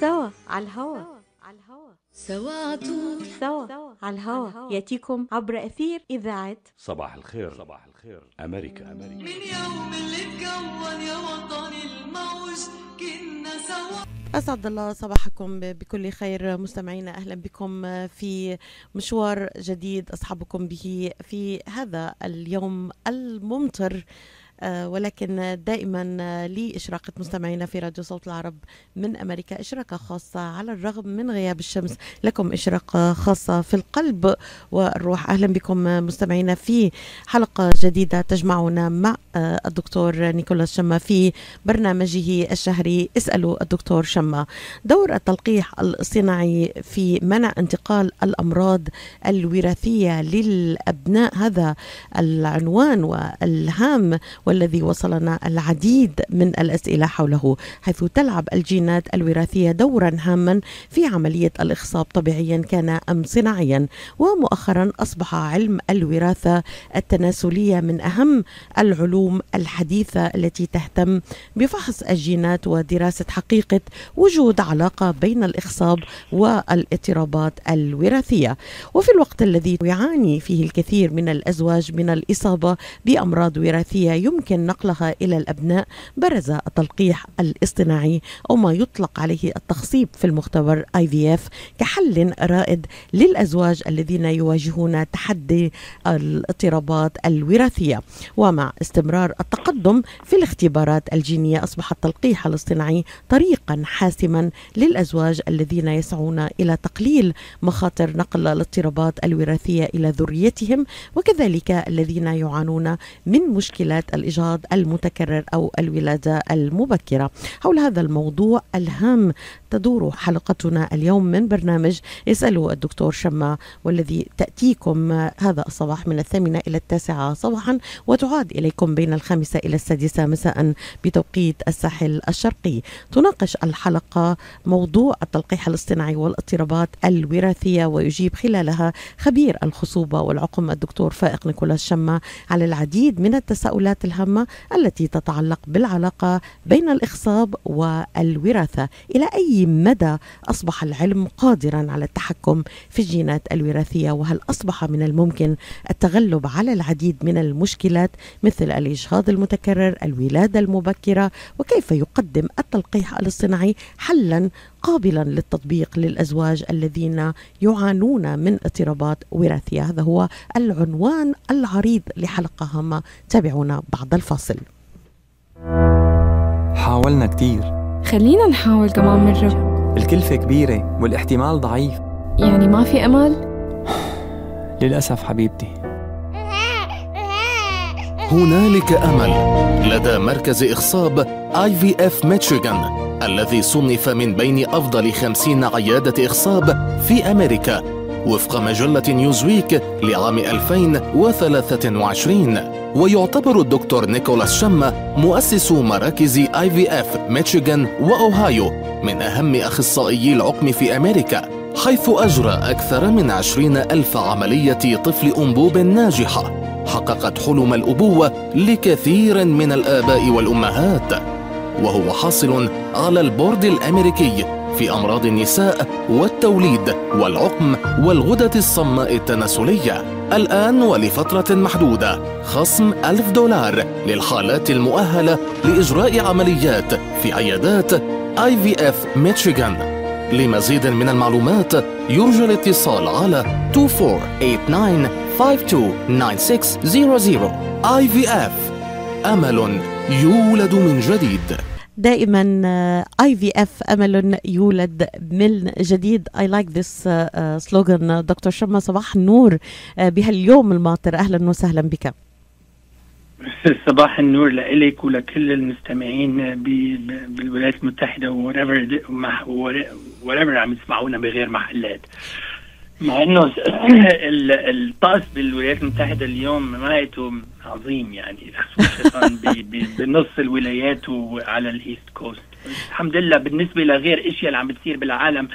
سوا على الهوا. على الهوا سوا سوا على الهوا. يأتيكم عبر أثير إذاعة صباح الخير. صباح الخير. أمريكا أمريكا. من يوم اللي تكون يا وطني الموج كنا سوا. أسعد الله صباحكم بكل خير. مستمعينا أهلا بكم في مشوار جديد أصحابكم به في هذا اليوم الممطر. آه، ولكن دائما آه، لي إشراقة مستمعينا في راديو صوت العرب من أمريكا إشراقة خاصة على الرغم من غياب الشمس. لكم إشراقة خاصة في القلب والروح. أهلا بكم مستمعينا في حلقة جديدة تجمعنا مع آه، الدكتور نيكولاس شما في برنامجه الشهري. اسألوا الدكتور شما دور التلقيح الاصطناعي في منع انتقال الأمراض الوراثية للأبناء هذا العنوان والهام والذي وصلنا العديد من الأسئلة حوله حيث تلعب الجينات الوراثية دورا هاما في عملية الإخصاب طبيعيا كان أم صناعيا. ومؤخرا أصبح علم الوراثة التناسلية من أهم العلوم الحديثة التي تهتم بفحص الجينات ودراسة حقيقة وجود علاقة بين الإخصاب والإضطرابات الوراثية. وفي الوقت الذي يعاني فيه الكثير من الأزواج من الإصابة بأمراض وراثية يمكن نقلها إلى الأبناء برز التلقيح الاصطناعي أو ما يطلق عليه التخصيب في المختبر IVF كحل رائد للأزواج الذين يواجهون تحدي الاضطرابات الوراثية. ومع استمرار التقدم في الاختبارات الجينية أصبح التلقيح الاصطناعي طريقا حاسما للأزواج الذين يسعون إلى تقليل مخاطر نقل الاضطرابات الوراثية إلى ذريتهم وكذلك الذين يعانون من مشكلات الإجهاض المتكرر أو الولادة المبكرة. حول هذا الموضوع الهام تدور حلقتنا اليوم من برنامج اسألوا الدكتور شما والذي تأتيكم هذا الصباح من الثامنة إلى التاسعة صباحا وتعاد إليكم بين الخامسة إلى السادسة مساء بتوقيت الساحل الشرقي. تناقش الحلقة موضوع التلقيح الاصطناعي والاضطرابات الوراثية ويجيب خلالها خبير الخصوبة والعقم الدكتور فائق نيكولاس شما. على العديد من التساؤلات الهامة التي تتعلق بالعلاقة بين الإخصاب والوراثة. إلى أي مدى أصبح العلم قادرا على التحكم في الجينات الوراثية؟ وهل أصبح من الممكن التغلب على العديد من المشكلات مثل الإجهاض المتكرر الولادة المبكرة؟ وكيف يقدم التلقيح الاصطناعي حلا قابلا للتطبيق للأزواج الذين يعانون من اضطرابات وراثية؟ هذا هو العنوان العريض لحلقة هامة. تابعونا بعد الفاصل. حاولنا كتير. خلينا نحاول كمان مرة الكلفة كبيرة والاحتمال ضعيف. يعني ما في أمل؟ للأسف حبيبتي. هنالك أمل. لدى مركز إخصاب IVF ميتشيغان الذي صنف من بين أفضل خمسين عيادة إخصاب في أمريكا وفق مجلة نيوزويك لعام 2023 ويعتبر الدكتور نيكولاس شما مؤسس مراكز IVF ميتشيغان وأوهايو من أهم أخصائيي العقم في أمريكا حيث أجرى أكثر من عشرين ألف عملية طفل أنبوب ناجحة. حققت حلم الأبوة لكثير من الآباء والأمهات. وهو حاصل على البورد الأمريكي في أمراض النساء والتوليد والعقم والغدة الصماء التناسلية. الآن ولفترة محدودة. خصم ألف دولار للحالات المؤهلة لإجراء عمليات في عيادات IVF ميتشيغان لمزيد من المعلومات يرجى الاتصال على 2489-529600 IVF أمل يولد من جديد. دائما IVF أمل يولد من جديد. I like this slogan دكتور شما صباح النور آه، بهاليوم الماطر. أهلا وسهلا بك. صباح النور لإلك ولكل المستمعين بالولايات المتحدة wherever wherever عم يسمعونا بغير محلات. مع إنه ال- الطقس بالولايات المتحدة اليوم مانه عظيم يعني خصوصا بنص الولايات وعلى ال East Coast. الحمد لله بالنسبة لغير إشياء اللي عم بتصير بالعالم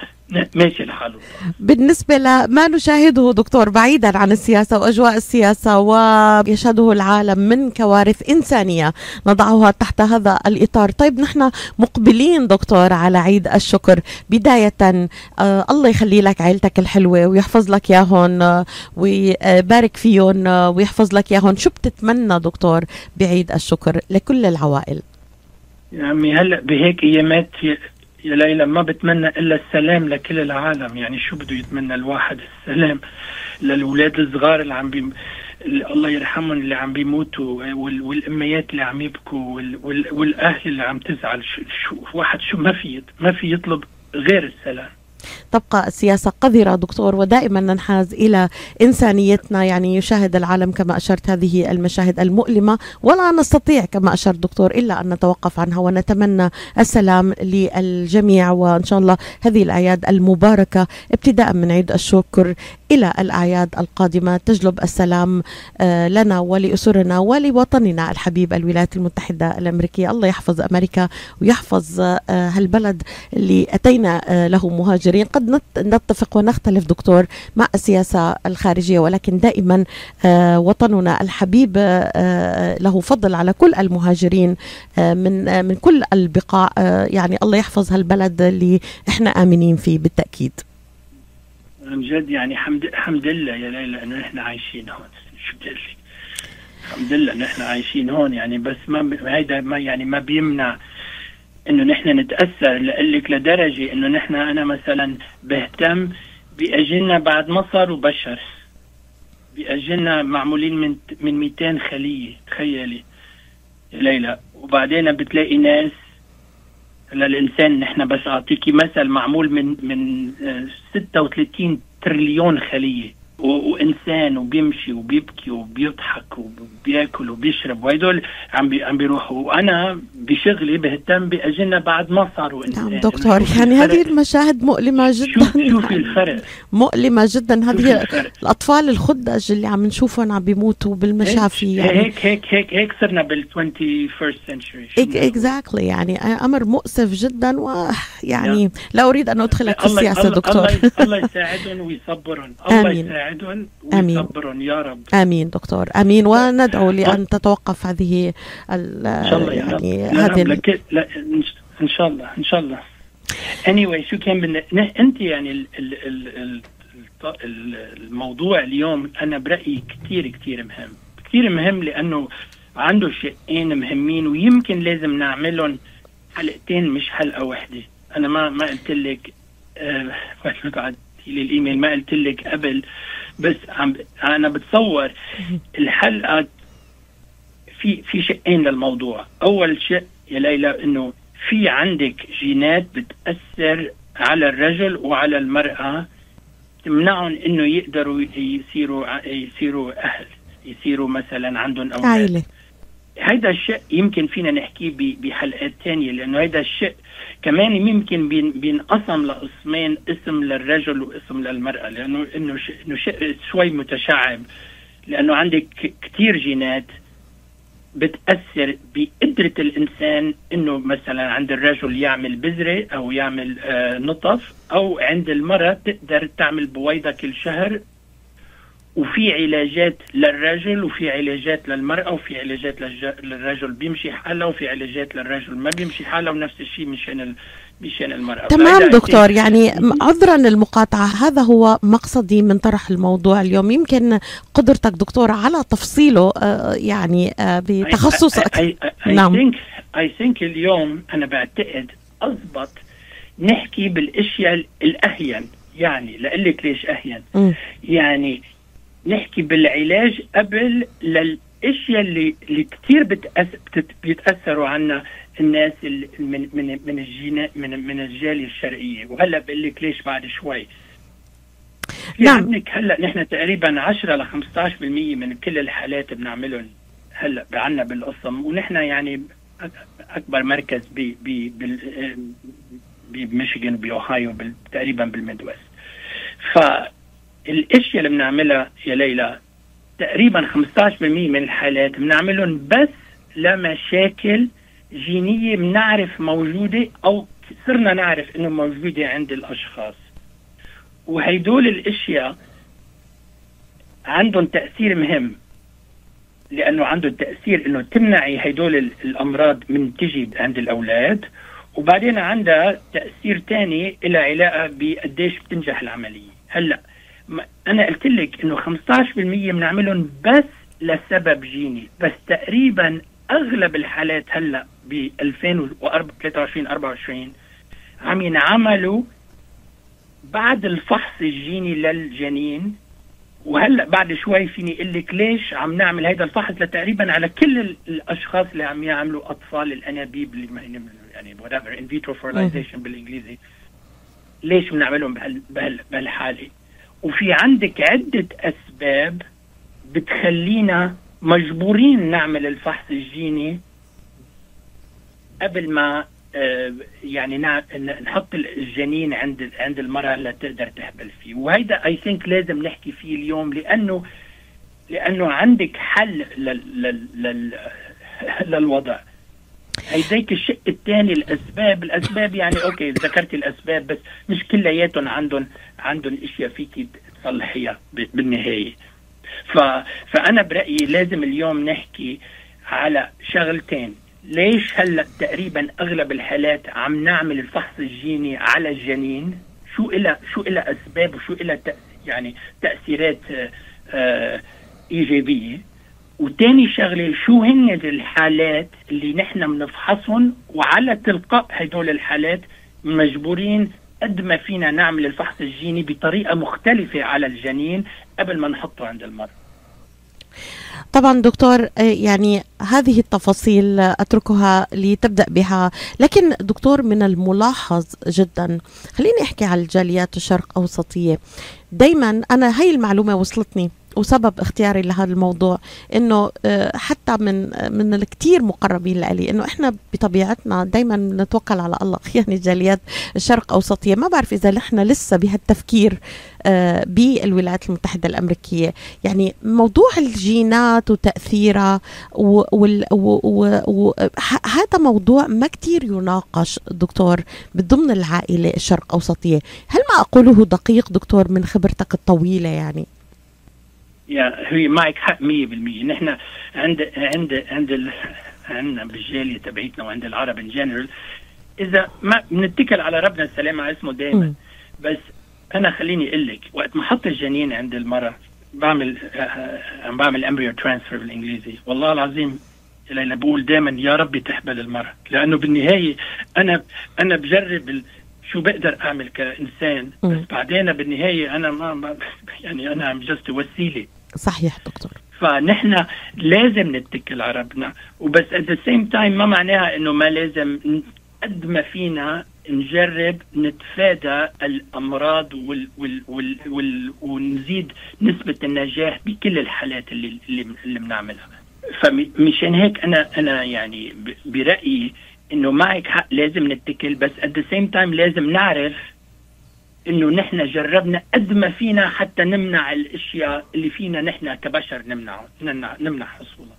ماشي الحال بالنسبة لما نشاهده دكتور بعيدا عن السياسة وأجواء السياسة ويشهده العالم من كوارث إنسانية نضعها تحت هذا الإطار. طيب نحن مقبلين دكتور على عيد الشكر. بداية آه الله يخلي لك عيلتك الحلوة ويحفظ لك ياهن آه، ويبارك فيهم آه، ويحفظ لك ياهن شو بتتمنى دكتور بعيد الشكر لكل العوائل؟ يا عمي هلا بهيك ايامات يا ليلى ما بتمنى إلا السلام لكل العالم. يعني شو بده يتمنى الواحد؟ السلام للأولاد الصغار اللي عم بي الله يرحمهم اللي عم بيموتوا وال... والأميات اللي عم يبكوا وال... وال... والأهل اللي عم تزعل. شو... شو واحد شو ما في ما في يطلب غير السلام. تبقى السياسة قذرة دكتور ودائما ننحاز إلى إنسانيتنا يعني يشاهد العالم كما أشرت هذه المشاهد المؤلمة. ولا نستطيع كما أشرت دكتور إلا أن نتوقف عنها ونتمنى السلام للجميع. وإن شاء الله هذه الأعياد المباركة ابتداء من عيد الشكر إلى الأعياد القادمة. تجلب السلام آه، لنا ولأسرنا ولوطننا الحبيب الولايات المتحدة الأمريكية. الله يحفظ أمريكا ويحفظ آه، هالبلد اللي أتينا آه، له مهاجرين. قد نت- نتفق ونختلف دكتور مع السياسة الخارجية ولكن دائما وطننا الحبيب له فضل على كل المهاجرين من من كل البقاع. يعني الله يحفظ هالبلد اللي إحنا آمنين فيه بالتأكيد. عن جد يعني حمد الحمد لله يا ليلى إنه نحن عايشين هون. شو بدي؟ الحمد لله نحن عايشين هون يعني بس ما هيدا ما يعني ما بيمنع إنه نحن نتأثر لك لدرجة إنه نحن أنا مثلا بهتم بأجلنا بعد مصر وبشر بأجلنا معمولين من من 200 خلية تخيلي ليلى. وبعدين بتلاقي ناس للانسان نحن بس اعطيكي مثل معمول من من آه، 36 تريليون خلية. وإنسان وبيمشي وبيبكي وبيضحك وبياكل وبيشرب وهدول عم بي عم بيروحوا. وأنا بشغلي بهتم باجلنا بعد ما صاروا إنسان. نعم دكتور يعني. هذه المشاهد مؤلمة شوف جدا شوفي الفرق؟ مؤلمة جدا. هذه الفرق. الأطفال الخدج اللي عم نشوفهم عم بيموتوا بالمشافي يعني. هيك هيك هيك هيك صرنا بال 21st century؟ اكزاكتلي يعني. أمر مؤسف جدا ويعني لا أريد أن أدخلك في السياسة دكتور. الله يساعدهم ويصبرهم. الله آمين. يساعدهم. ويصبرهم يا رب. آمين دكتور آمين. وندعو لأن تتوقف هذه ال- إن شاء الله يا يعني رب. هذه لك لا إن شاء الله إن شاء الله. Anyway شو كان بدنا أنت يعني ال ال ال ال الموضوع اليوم أنا برأيي كثير كثير مهم. كثير مهم لأنه عنده شقين مهمين ويمكن لازم نعملهم حلقتين مش حلقة واحدة. أنا ما ما قلت لك بعتي لي الإيميل ما قلت لك قبل بس عم أنا بتصور الحلقة في في شقين للموضوع. أول شق يا ليلى إنه في عندك جينات بتأثر على الرجل وعلى المرأة تمنعهم إنه يقدروا يصيروا يصيروا أهل يصيروا مثلا عندهم أولاد. عائلة. هيدا الشيء يمكن فينا نحكيه بحلقات تانية لأنه هيدا الشيء كمان يمكن بين- بينقسم لقسمين اسم للرجل واسم ش- إنه شيء شوي متشعب لأنه عندك ك- كتير جينات بتأثر بقدرة الإنسان إنه مثلا عند الرجل يعمل بذرة أو يعمل آه نطف أو عند المرأة تقدر تعمل بويضة كل شهر وفي علاجات للرجل وفي علاجات للمرأة وفي علاجات للج- للرجل بيمشي حالها وفي علاجات للرجل ما بيمشي حالها ونفس الشيء مشان ال... مشان المرأة. تمام دكتور يعني عذرا المقاطعة هذا هو مقصدي من طرح الموضوع اليوم. يمكن قدرتك دكتور على تفصيله آه، يعني آه، بتخصصك I, I, I, I نعم. think, I think اليوم أنا بعتقد أضبط نحكي بالأشياء الأهين. يعني لأقلك ليش أهين. مم. يعني نحكي بالعلاج قبل للأشياء اللي اللي كثير بيتأثروا عنا الناس ال- من من من الجينا من من الجالية الشرقية. وهلا بقول لك ليش بعد شوي. نعم. عندك هلا نحن تقريبا 10 ل 15% من كل الحالات بنعملهم هلا عنا بالقسم ونحن يعني أكبر مركز ب ب بال بميشيغان وباوهايو تقريبا بالميد ويست فالاشياء اللي بنعملها يا ليلى تقريبا 15% من الحالات بنعملهم بس لمشاكل جينية بنعرف موجودة أو صرنا نعرف إنه موجودة عند الأشخاص. وهيدول الأشياء عندهم تأثير مهم لأنه عنده تأثير إنه تمنعي هدول ال- الأمراض من تجي عند الأولاد. وبعدين عندها تأثير ثاني إلى علاقة بقديش بتنجح العملية. هلأ أنا قلت لك إنه 15% بنعملهم بس لسبب جيني بس تقريبا أغلب الحالات هلأ ب 2023 24 عم ينعملوا بعد الفحص الجيني للجنين. وهلأ بعد شوي فيني أقول لك ليش عم نعمل هذا الفحص؟ لتقريبا على كل ال- الأشخاص اللي عم يعملوا أطفال الأنابيب اللي يعني whatever in vitro fertilization بالإنجليزي. ليش بنعملهم بهال بهال بهالحالة؟ وفي عندك عدة أسباب بتخلينا مجبورين نعمل الفحص الجيني قبل ما آه، يعني نحط الجنين عند عند المرأة اللي تقدر تحبل فيه. وهيدا اي ثينك لازم نحكي فيه اليوم لأنه لأنه عندك حل لل لل لل للوضع. هيديك الشق الثاني الأسباب الأسباب يعني أوكي ذكرت الأسباب بس مش كلياتهم عندهم عندهم إشياء فيك تصلحيها بالنهاية. ف... فأنا برأيي لازم اليوم نحكي على شغلتين. ليش هلأ تقريبا أغلب الحالات عم نعمل الفحص الجيني على الجنين؟ شو إلى شو إلى أسباب وشو إلى. يعني تأثيرات آه، آه، إيجابية؟ وتاني شغلة شو هن الحالات اللي نحن بنفحصهم وعلى تلقاء هدول الحالات مجبورين قد ما فينا نعمل الفحص الجيني بطريقة مختلفة على الجنين قبل ما نحطه عند المرأة طبعا دكتور آه، يعني هذه التفاصيل أتركها لتبدأ بها. لكن دكتور من الملاحظ جدا خليني أحكي على الجاليات الشرق أوسطية. دائما أنا هاي المعلومة وصلتني. وسبب اختياري لهذا الموضوع إنه آه، حتى من آه، من الكثير مقربين لي إنه إحنا بطبيعتنا دائما نتوكل على الله. يعني جاليات الشرق أوسطية ما بعرف إذا نحن لسه بهالتفكير آه، بالولايات المتحدة الأمريكية. يعني موضوع الجينات وتأثيرها و وال و و و ه- هذا موضوع ما كتير يناقش دكتور ضمن العائلة الشرق أوسطية. هل ما أقوله دقيق دكتور من خبرتك الطويلة يعني؟ هي معك حق 100% نحن عند عند عند ال... عندنا بالجالية تبعيتنا وعند العرب ان جنرال إذا ما بنتكل على ربنا السلام على اسمه دائما. بس أنا خليني أقول لك وقت ما أحط الجنين عند المرأة بعمل عم بعمل embryo transfer بالإنجليزي. والله العظيم لأن بقول دائما يا ربي تحبل المرأة. لأنه بالنهاية أنا أنا بجرب شو بقدر أعمل كإنسان. بس. بعدين بالنهاية أنا ما ما- يعني أنا just وسيلة. صحيح دكتور. فنحن لازم نتكل على ربنا وبس at the same time ما معناها إنه ما لازم قد ما فينا نجرب نتفادى الأمراض وال وال وال وال ونزيد نسبة النجاح بكل الحالات اللي اللي, بنعملها. فمشان هيك أنا أنا يعني برأيي إنه معك حق لازم نتكل. بس at the same time لازم نعرف إنه نحن جربنا قد ما فينا حتى نمنع الأشياء اللي فينا نحن كبشر نمنع نمنع, حصولها.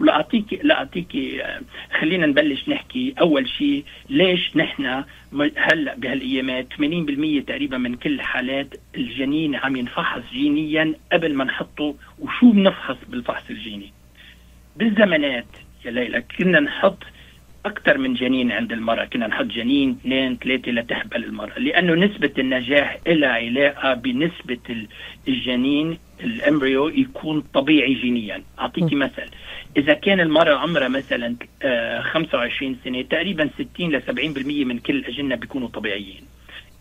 ولاعطيك لأعطيك آه، خلينا نبلش نحكي. أول شيء ليش نحن هلأ بهالأيامات 80% تقريبا من كل الحالات الجنين عم ينفحص جينيا قبل ما نحطه وشو بنفحص بالفحص الجيني؟ بالزمانات. يا ليلى كنا نحط أكثر من جنين عند المرأة. كنا نحط جنين اثنين ثلاثة لتحبل المرأة. لأنه نسبة النجاح لها علاقة بنسبة ال- الجنين الامبريو يكون طبيعي جينيا. اعطيكي مثل. إذا كان المرأة عمرها مثلا آه، 25 سنة تقريبا 60 ل 70% من كل الأجنة بيكونوا طبيعيين.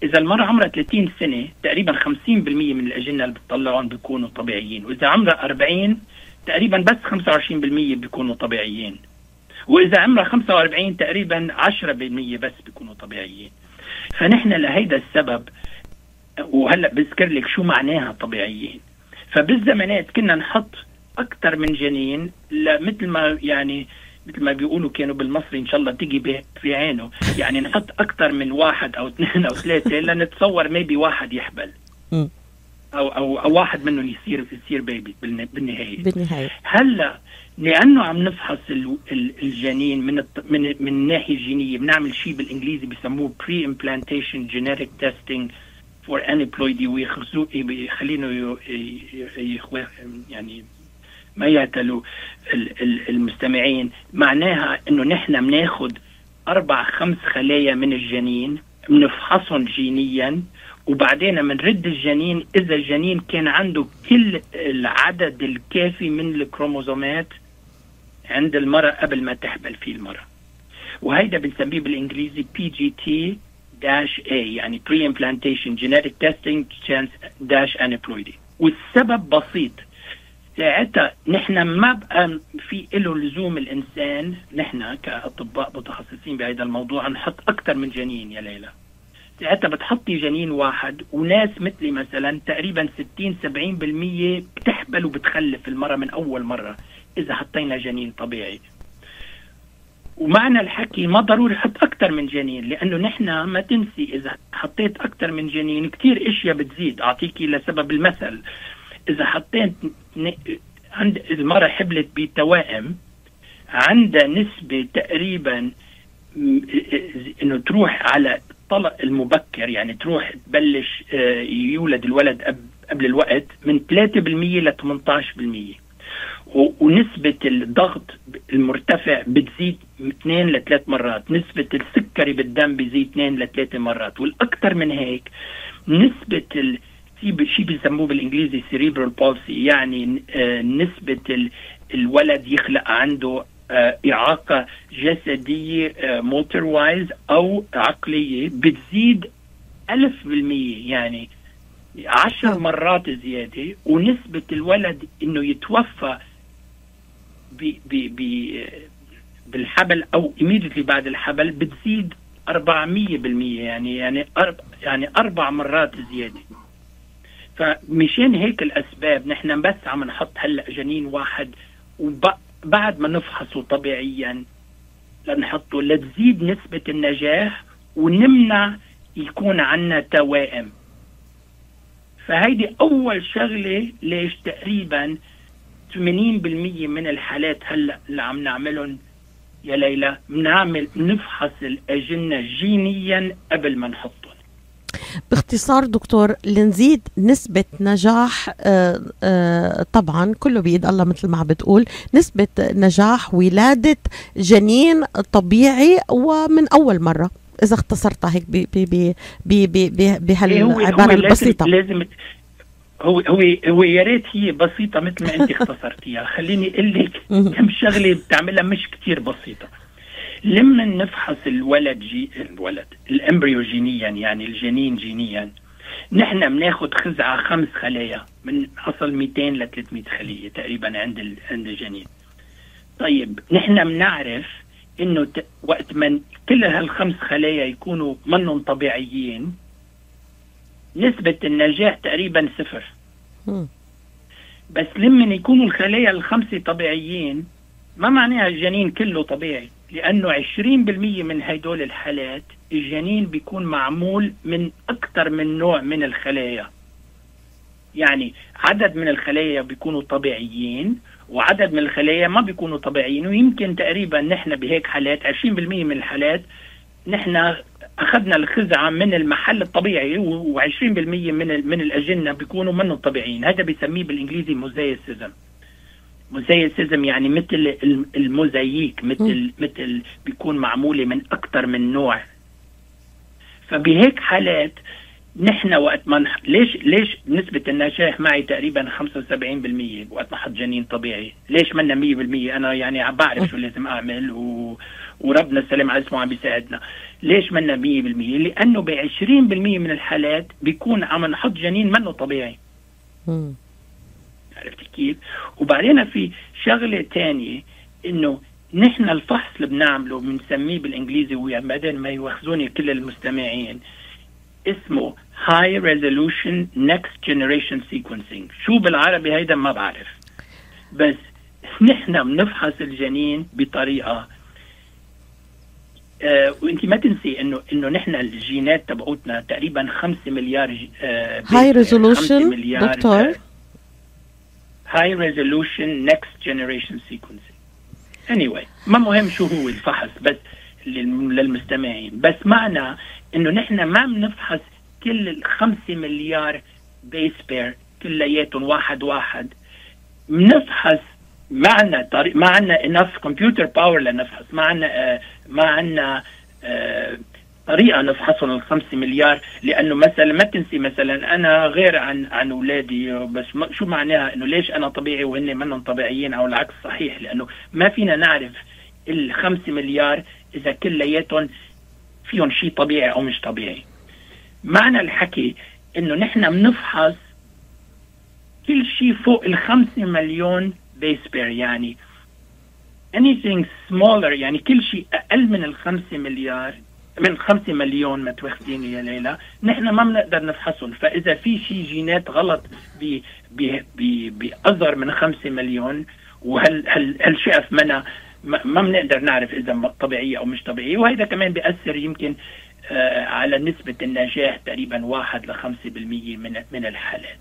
إذا المرأة عمرها 30 سنة تقريبا 50% من الأجنة اللي بتطلعهم بيكونوا طبيعيين. وإذا عمرها 40 تقريبا بس 25% بيكونوا طبيعيين. وإذا عمرها 45 تقريبا 10% بس بيكونوا طبيعيين. فنحن لهيدا السبب وهلأ بذكر لك شو معناها طبيعيين. فبالزمانات كنا نحط أكثر من جنين مثل ما يعني مثل ما بيقولوا كانوا بالمصري إن شاء الله تجي في عينه. يعني نحط أكثر من واحد أو اثنين أو ثلاثة لنتصور ميبي واحد يحبل. أو أو, أو واحد منهم يصير يصير baby بالن- بالنهاية. بالنهاية. هلأ لأنه عم نفحص ال- ال- الجنين من من من الناحيه الجينيه بنعمل شيء بالإنجليزي بيسموه preimplantation genetic testing for aneuploidy ويخزو يخلينه يعني ما يعتلوا ال- ال- المستمعين. معناها إنه نحن بناخد أربع خمس خلايا من الجنين بنفحصهم جينيا وبعدين بنرد الجنين. إذا الجنين كان عنده كل العدد الكافي من الكروموزومات عند المرأة قبل ما تحبل فيه المرأة. وهيدا بنسميه بالإنجليزي PGT dash A يعني preimplantation genetic testing تشانس dash aneuploidy والسبب بسيط. ساعتها نحن ما بقى في له لزوم الإنسان نحن كأطباء متخصصين بهذا الموضوع نحط أكثر من جنين يا ليلى. ساعتها بتحطي جنين واحد وناس مثلي مثلا تقريبا 60 70% بتحبل وبتخلف المرة من أول مرة. إذا حطينا جنين طبيعي. ومعنى الحكي ما ضروري حط أكثر من جنين لأنه نحن ما تنسي إذا حطيت أكثر من جنين كثير أشياء بتزيد. أعطيكي لسبب المثل. إذا حطيت عند المرة حبلت بتوائم عندها نسبة تقريبا إنه تروح على الطلق المبكر يعني تروح تبلش آه، يولد الولد قب- قبل الوقت من 3% ل 18% و- ونسبة الضغط المرتفع بتزيد من اثنين لثلاث مرات. نسبة السكري بالدم بيزيد اثنين لثلاث مرات. والأكثر من هيك نسبة ال... شيء بيسموه بالإنجليزي cerebral palsy يعني آه، نسبة ال... الولد يخلق عنده آه، إعاقة جسدية موتور وايز أو عقلية بتزيد ألف بالمية. يعني عشر مرات زيادة ونسبة الولد إنه يتوفى ب ب ب بالحبل أو immediately بعد الحبل بتزيد 400% يعني يعني يعني أربع مرات زيادة. فمشان هيك الأسباب نحن بس عم نحط هلأ جنين واحد وبعد ما نفحصه طبيعيا لنحطه لتزيد نسبة النجاح ونمنع يكون عنا توائم. فهيدي أول شغلة ليش تقريبا 80% من الحالات هلأ اللي عم نعملهم. يا ليلى بنعمل نفحص الأجنة جينيا قبل ما نحطهم. باختصار دكتور لنزيد نسبة نجاح آه، آه، طبعا كله بإيد الله مثل ما عم بتقول نسبة نجاح ولادة جنين طبيعي ومن أول مرة. إذا اختصرتها هيك إيه بهالعبارة البسيطة. لازم هو هو هو يا ريت هي بسيطة مثل ما انت اختصرتيها. خليني أقول لك. كم شغلة بتعملها مش كتير بسيطة. لما نفحص الولد جي الولد الأمبريو جينيا يعني الجنين جينيا نحن بناخذ خزعة خمس خلايا من أصل 200 ل 300 خلية تقريبا عند ال... عند الجنين. طيب نحن بنعرف إنه ت... وقت من كل هالخمس خلايا يكونوا منهم طبيعيين نسبة النجاح تقريبا صفر. بس لما يكونوا الخلايا الخمسة طبيعيين ما معناها الجنين كله طبيعي لأنه 20% من هدول الحالات الجنين بيكون معمول من أكثر من نوع من الخلايا يعني عدد من الخلايا بيكونوا طبيعيين وعدد من الخلايا ما بيكونوا طبيعيين ويمكن تقريبا نحن بهيك حالات 20% من الحالات نحن أخذنا الخزعة من المحل الطبيعي و20% من من الأجنة بيكونوا منه طبيعيين. هذا بيسميه بالإنجليزي موزايسيزم موزايسيزم يعني مثل الم- الموزاييك مثل مثل بيكون معمولة من أكثر من نوع. فبهيك حالات نحن وقت ما نح... ليش ليش نسبة النجاح معي تقريبا 75% وقت ما حط جنين طبيعي، ليش منا 100% أنا يعني عم بعرف شو لازم أعمل و... وربنا السلام على اسمه عم بيساعدنا، ليش منا 100%؟ لأنه ب 20% من الحالات بيكون عم نحط جنين منه طبيعي،. عرفت كيف؟ وبعدين في شغلة تانية إنه نحن الفحص اللي بنعمله بنسميه بالإنجليزي وبعدين ما يوخزوني كل المستمعين اسمه High Resolution Next Generation Sequencing. شو بالعربي هيدا ما بعرف. بس نحن بنفحص الجنين بطريقة آه وانت ما تنسي انه إنه نحن الجينات تبعوتنا تقريبا 5 مليار آه high خمسة resolution مليار، دكتور؟ آه، high resolution next generation sequencing anyway ما مهم شو هو الفحص بس لل- للمستمعين. بس معنى إنه نحن ما بنفحص كل الخمسة مليار base pair كلياتهم واحد واحد. بنفحص معنا طريق ما عنا enough computer power لنفحص. ما عنا آه ما عنا آه طريقة نفحصهم الخمسة مليار. لأنه مثلا ما تنسي مثلا أنا غير عن عن أولادي بس ما شو معناها؟ إنه ليش أنا طبيعي وهن منهم طبيعيين أو العكس صحيح؟ لأنه ما فينا نعرف الخمسة مليار إذا كلياتهم فيهم شيء طبيعي أو مش طبيعي. معنى الحكي إنه نحن بنفحص كل شيء فوق الخمسة مليون بيس بير يعني anything smaller يعني كل شيء أقل من الخمسة مليار من خمسة مليون ما تواخديني يا ليلى نحن ما بنقدر نفحصهم. فإذا في شيء جينات غلط بأصغر من خمسة مليون وهل هل هل شقف منا ما بنقدر نعرف إذا طبيعية أو مش طبيعية. وهذا كمان بيأثر يمكن على نسبة النجاح تقريبا واحد لخمسة بالمية من من الحالات.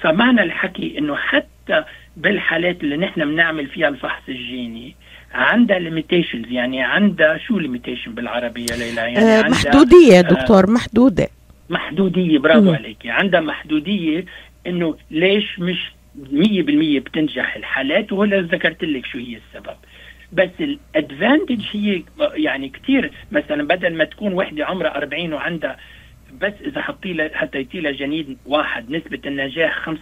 فمعنى الحكي إنه حتى بالحالات اللي نحن بنعمل فيها الفحص الجيني عندها limitations يعني عندها شو limitation بالعربية ليلى؟ يعني آه محدودية دكتور محدودة. محدودية برافو. عليك. عندها محدودية إنه ليش مش 100% بتنجح الحالات؟ وهلا ذكرت لك شو هي السبب. بس الادفانتج هي يعني كثير مثلا بدل ما تكون وحدة عمرها 40 وعندها بس إذا حطي لها حطيتي لها جنين واحد نسبة النجاح 25%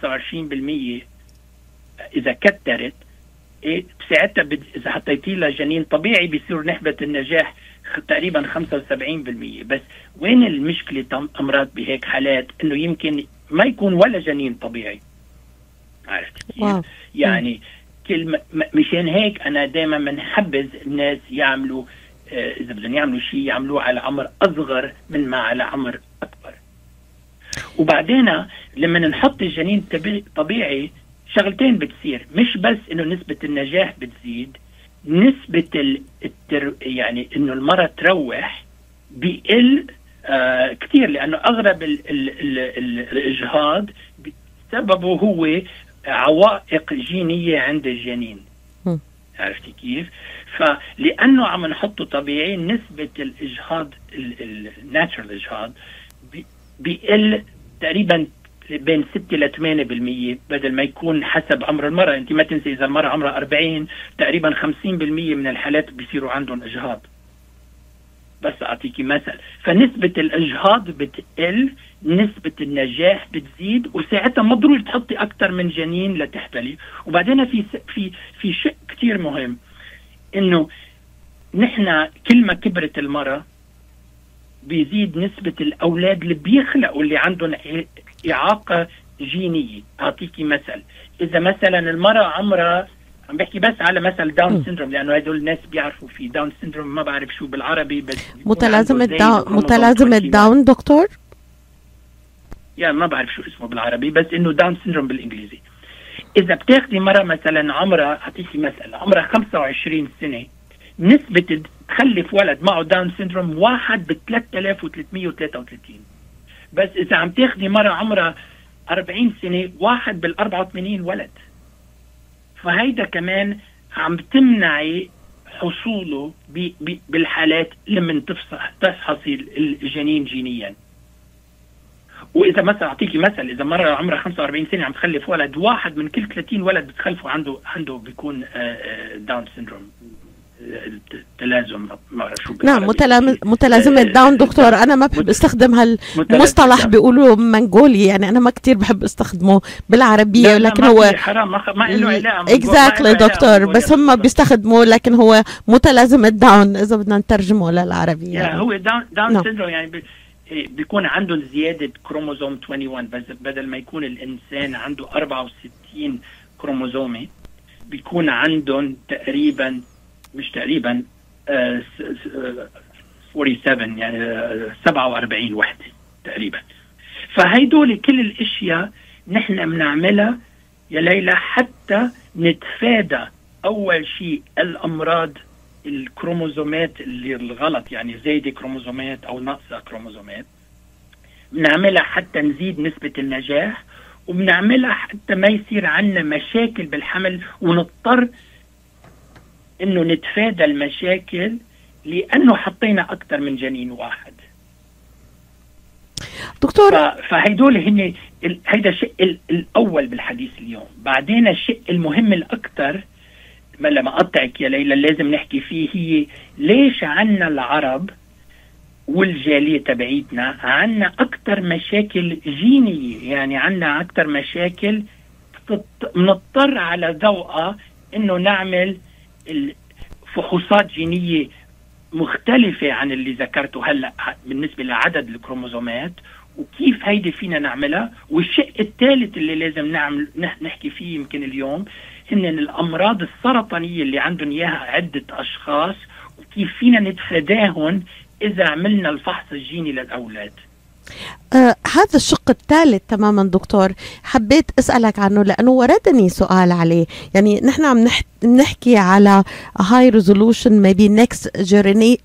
إذا كترت إيه ساعتها بد... إذا حطيتي لها جنين طبيعي بيصير نسبة النجاح تقريبا 75% بس وين المشكلة أمراض بهيك حالات؟ إنه يمكن ما يكون ولا جنين طبيعي. عرفت كيف؟ يعني كل م- م- مشان هيك أنا دائما بنحبذ الناس يعملوا آه، إذا بدهم يعملوا شيء يعملوه على عمر أصغر من ما على عمر أكبر. وبعدين لما نحط الجنين طبيعي- شغلتين بتصير مش بس إنه نسبة النجاح بتزيد نسبة ال- التر يعني إنه المراه تروح بيقل آه كثير لأنه اغلب ال ال ال الإجهاض سببه هو عوائق جينية عند الجنين. عرفتي كيف؟ فلأنه عم نحطه طبيعي نسبة الإجهاض الناتشرال إجهاض بي- بيقل تقريبا بين 6 ل 8% بدل ما يكون حسب عمر المرأة انت ما تنسي إذا المرأة عمرها 40 تقريبا 50% من الحالات بيصيروا عندهم إجهاض بس أعطيكي مثل. فنسبة الإجهاض بتقل نسبة النجاح بتزيد وساعتها ما ضروري تحطي أكثر من جنين لتحبلي وبعدين في في في شيء كثير مهم إنه نحن كل ما كبرت المرأة بيزيد نسبة الأولاد اللي بيخلقوا اللي عندهم إعاقة جينية. أعطيكي مثل. إذا مثلا المرأة عمرها عم بحكي بس على مثل Down syndrome لأنه هدول الناس بيعرفوا في Down syndrome ما بعرف شو بالعربي بس متلازمة داون متلازمة 21. داون دكتور؟ يعني ما بعرف شو اسمه بالعربي بس إنه Down syndrome بالإنجليزي. إذا بتاخدي مرة مثلا عمرها اعطيكي مثلا عمرها 25 سنة نسبة تخلف ولد معه Down syndrome واحد ب 3333 بس إذا عم تاخدي مرة عمرها 40 سنة واحد بال 84 ولد. فهيدا كمان عم تمنعي حصوله ب- ب- بالحالات لما تفحصي ال- الجنين جينيا. وإذا مثلا أعطيكي مثل إذا مرة عمرها 45 سنة عم تخلف ولد واحد من كل 30 ولد بتخلفه عنده عنده بيكون آه، آه، Down syndrome آه، التلازم ما شو نعم بالعربي. متلام- متلازمة آه، داون دكتور أنا ما بحب استخدم هالمصطلح. بيقولوا منغولي يعني أنا ما كتير بحب استخدمه لا، لكن هو حرام ما, له علاقة exactly دكتور بس هم بالضبط. بيستخدموا لكن هو متلازمة داون إذا بدنا نترجمه للعربية يا يعني. هو Down Down نعم. syndrome يعني إيه، بيكون عندهم زيادة كروموزوم 21 بس بدل ما يكون الإنسان عنده 64 كروموزومي بيكون عندهم تقريبا مش تقريبا آه، س- س- آه، 47 يعني آه، 47 وحدة تقريبا. فهيدول كل الأشياء نحن بنعملها يا ليلى حتى نتفادى أول شيء الأمراض الكروموزومات اللي الغلط يعني زايده كروموزومات أو ناقصه كروموزومات. بنعملها حتى نزيد نسبة النجاح وبنعملها حتى ما يصير عندنا مشاكل بالحمل ونضطر إنه نتفادى المشاكل لأنه حطينا أكثر من جنين واحد. دكتور فهيدول هن هيدا الشيء ال- الأول بالحديث اليوم. بعدين الشيء المهم الأكثر ما لما أقطعك يا ليلى لازم نحكي فيه هي ليش عنا العرب والجالية تبعيتنا عنا أكثر مشاكل جينية؟ يعني عنا أكثر مشاكل بنضطر على ذوقها إنه نعمل فحوصات جينية مختلفة عن اللي ذكرته هلأ بالنسبة لعدد الكروموزومات وكيف هيدي فينا نعملها؟ والشيء الثالث اللي لازم نعمل نح- نحكي فيه يمكن اليوم هن الأمراض السرطانية اللي عندهم إياها عدة أشخاص وكيف فينا نتفاداهم إذا عملنا الفحص الجيني للأولاد. آه هذا الشق الثالث تماما دكتور. حبيت أسألك عنه لأنه وردني سؤال عليه. يعني نحن عم نح- نحكي على high resolution maybe next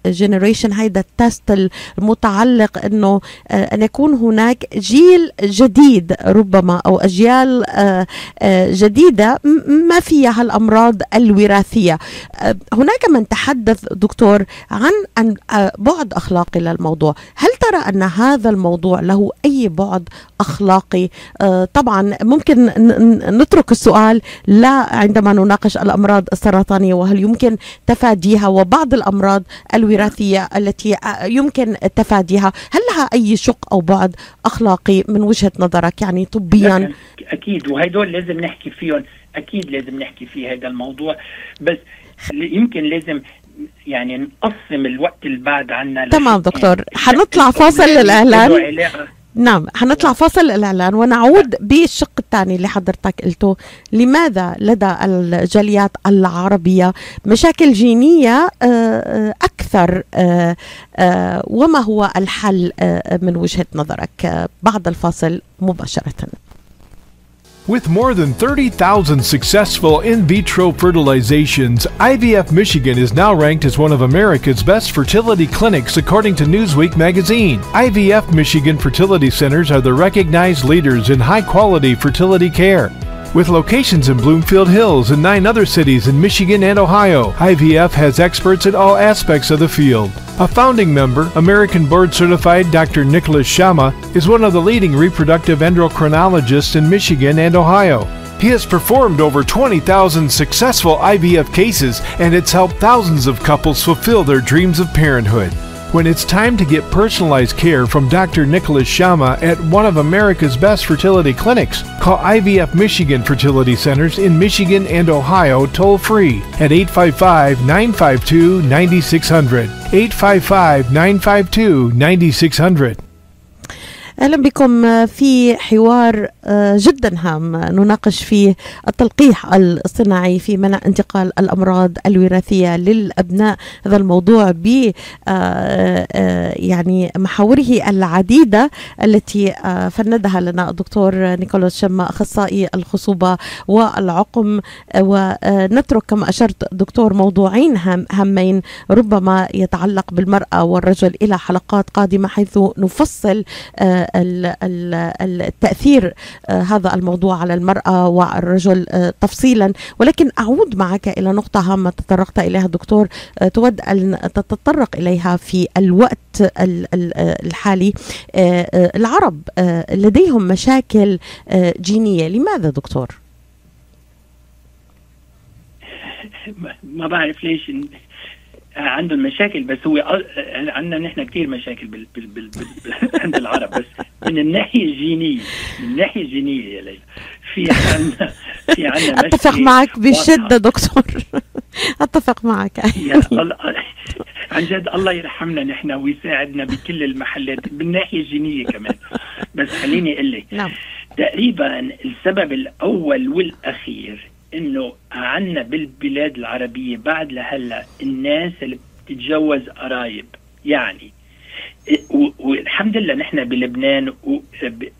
generation هيدا ال test المتعلق إنه آه أن يكون هناك جيل جديد ربما أو أجيال آه آه جديدة ما فيها الامراض الوراثية. آه هناك من تحدث دكتور عن آه بعد أخلاقي للموضوع. هل ترى أن هذا الموضوع له أي بعد أخلاقي؟ آه طبعا ممكن نترك السؤال لا عندما نناقش الأمراض السرطانية وهل يمكن تفاديها؟ وبعض الأمراض الوراثية التي آه، يمكن تفاديها. هل لها أي شق أو بعد أخلاقي من وجهة نظرك؟ يعني طبيا. أكيد وهدول لازم نحكي فيهم. أكيد لازم نحكي في هذا الموضوع. بس يمكن لازم يعني نقسم الوقت اللي بعد عنا تمام. دكتور. حنطلع فاصل علاقة نعم حنطلع فاصل الإعلان ونعود بالشق الثاني اللي حضرتك قلته. لماذا لدى الجاليات العربية مشاكل جينية آه، آه، أكثر آه، وما هو الحل من وجهة نظرك؟ بعد الفاصل مباشرة. With more than 30,000 successful in vitro fertilizations, IVF Michigan is now ranked as one of America's best fertility clinics according to Newsweek magazine. IVF Michigan fertility centers are the recognized leaders in high quality fertility care. With locations in Bloomfield Hills and nine other cities in Michigan and Ohio, IVF has experts in all aspects of the field. A founding member, American board certified Dr. Nicholas Shama, is one of the leading reproductive endocrinologists in Michigan and Ohio. He has performed over 20,000 successful IVF cases and it's helped thousands of couples fulfill their dreams of parenthood. When it's time to get personalized care from Dr. Nicholas Shama at one of America's best fertility clinics, call IVF Michigan Fertility Centers in Michigan and Ohio toll free at 855 952 9600. 855 952 9600. أهلا بكم في حوار آه، جدا هام. نناقش فيه التلقيح الصناعي في منع انتقال الأمراض الوراثية للأبناء. هذا الموضوع ب آه، آه، يعني محاوره العديدة التي فندها لنا الدكتور نيكولاس شما أخصائي الخصوبة والعقم. ونترك كما أشرت دكتور موضوعين هام هامين ربما يتعلق بالمرأة والرجل إلى حلقات قادمة حيث نفصل التأثير آه، هذا الموضوع على المرأة والرجل آه، تفصيلا. ولكن أعود معك إلى نقطة هامة تطرقت إليها دكتور آه، تود أن تتطرق إليها في الوقت ال- ال- الحالي. العرب لديهم مشاكل جينية. لماذا دكتور؟ ما بعرف ليش عندهم مشاكل بس هو عندنا نحن كثير مشاكل بال بال بال بال عند العرب بس من الناحية الجينية من الناحية الجينية يا ليلى. في عندنا في عندنا مشكلة معك واضحة. دكتور. أتفق معك. يا الله. عن جد الله يرحمنا نحن ويساعدنا بكل المحلات بالناحيه الجينية كمان. بس خليني أقول لك نعم. تقريبا السبب الأول والأخير إنه عنا بالبلاد العربية بعد لهلا الناس اللي بتتجوز قرايب يعني والحمد لله نحن بلبنان وب-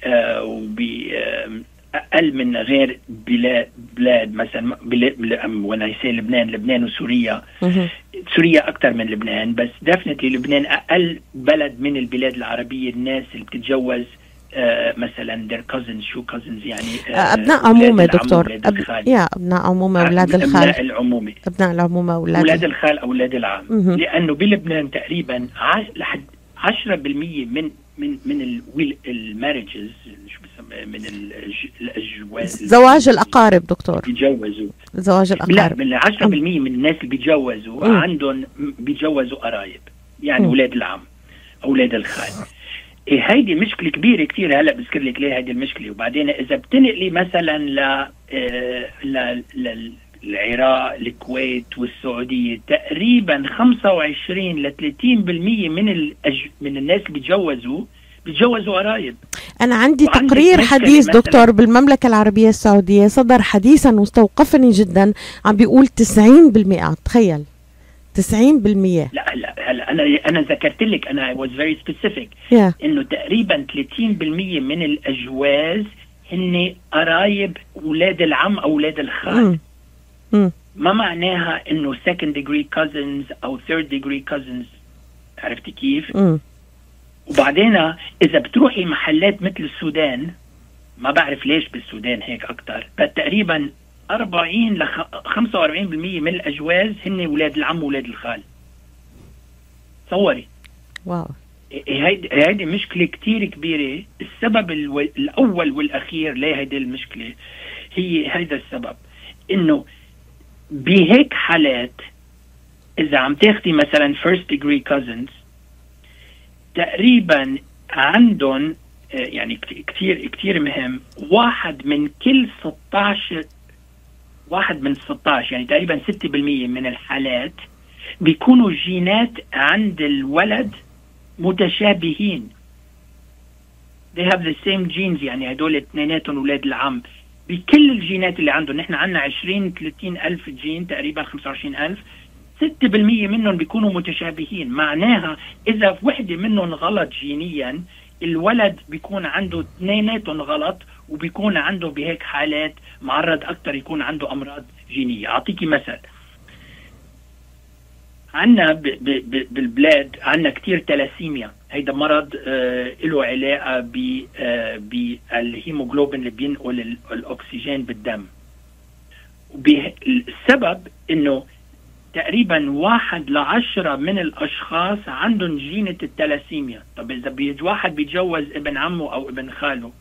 آه، وب آه، أقل من غير بلاد بلاد مثلا وأنا يسي لبنان لبنان وسوريا. سوريا أكثر من لبنان بس definitely لبنان أقل بلد من البلاد العربية الناس اللي بتتجوز مثلا their cousins شو cousins يعني آه أبناء أولاد عمومة دكتور. أب... يا أبناء عمومة أولاد الخال. العمومة. أبناء العمومة أولاد أولاد الخال أولاد العم. لأنه بلبنان تقريبا ع- لحد 10% من من من المارجز شو بسمى من الج- الجواز زواج الأقارب دكتور. بيتجوزوا. زواج لا الأقارب. من 10% من الناس اللي بيتجوزوا. عندهم بيتجوزوا قرايب يعني. أولاد العم أولاد الخال. هيدي مشكلة كبيرة كثير هلأ بذكر لك ليه هيدي المشكلة. وبعدين إذا بتنقلي مثلا ل آه، ل- ل- العراق الكويت والسعودية تقريبا 25 ل 30% من الأج... من الناس اللي بيتجوزوا بيتجوزوا قرايب. أنا عندي تقرير حديث مثلاً. دكتور بالمملكة العربية السعودية صدر حديثا واستوقفني جدا عم بيقول 90% تخيل. 90% لا هلا هلا أنا أنا ذكرت لك أنا was very specific. يا إنه تقريبا 30% من الأجواز هن قرايب أولاد العم أو أولاد الخال. ما معناها إنه second degree cousins أو third degree cousins. عرفتي كيف؟ وبعدين إذا بتروحي محلات مثل السودان ما بعرف ليش بالسودان هيك أكثر بس تقريبا 40 ل 45% من الأجواز هن أولاد العم واولاد الخال. تصوري. واو. هيدي هيدي مشكلة كتير كبيرة. السبب. الأول والأخير ليه هيدي المشكلة؟ هي هيدا السبب. إنه بهيك حالات إذا عم تاخدي مثلا first degree cousins تقريبا عندهم يعني كتير كتير مهم واحد من كل 16 واحد من 16 يعني تقريبا 6% من الحالات بيكونوا جينات عند الولد متشابهين. They have the same genes يعني هدول اثنيناتهم أولاد العم. بكل الجينات اللي عندهم نحن عندنا 20 30 ألف جين تقريبا 25 ألف. 6% منهم بيكونوا متشابهين. معناها إذا وحده منهم غلط جينيا الولد بيكون عنده اثنيناتهم غلط. وبيكون عنده بهيك حالات معرض أكثر يكون عنده أمراض جينية. أعطيكي مثل. عندنا بالبلاد عندنا كتير تلاسيميا. هيدا مرض آه له علاقة ب- آه بالهيموغلوبين اللي بينقل ال- الأكسجين بالدم. السبب إنه تقريبا واحد لعشرة من الأشخاص عندهم جينة التلاسيميا. طب إذا واحد بيتجوز ابن عمه أو ابن خاله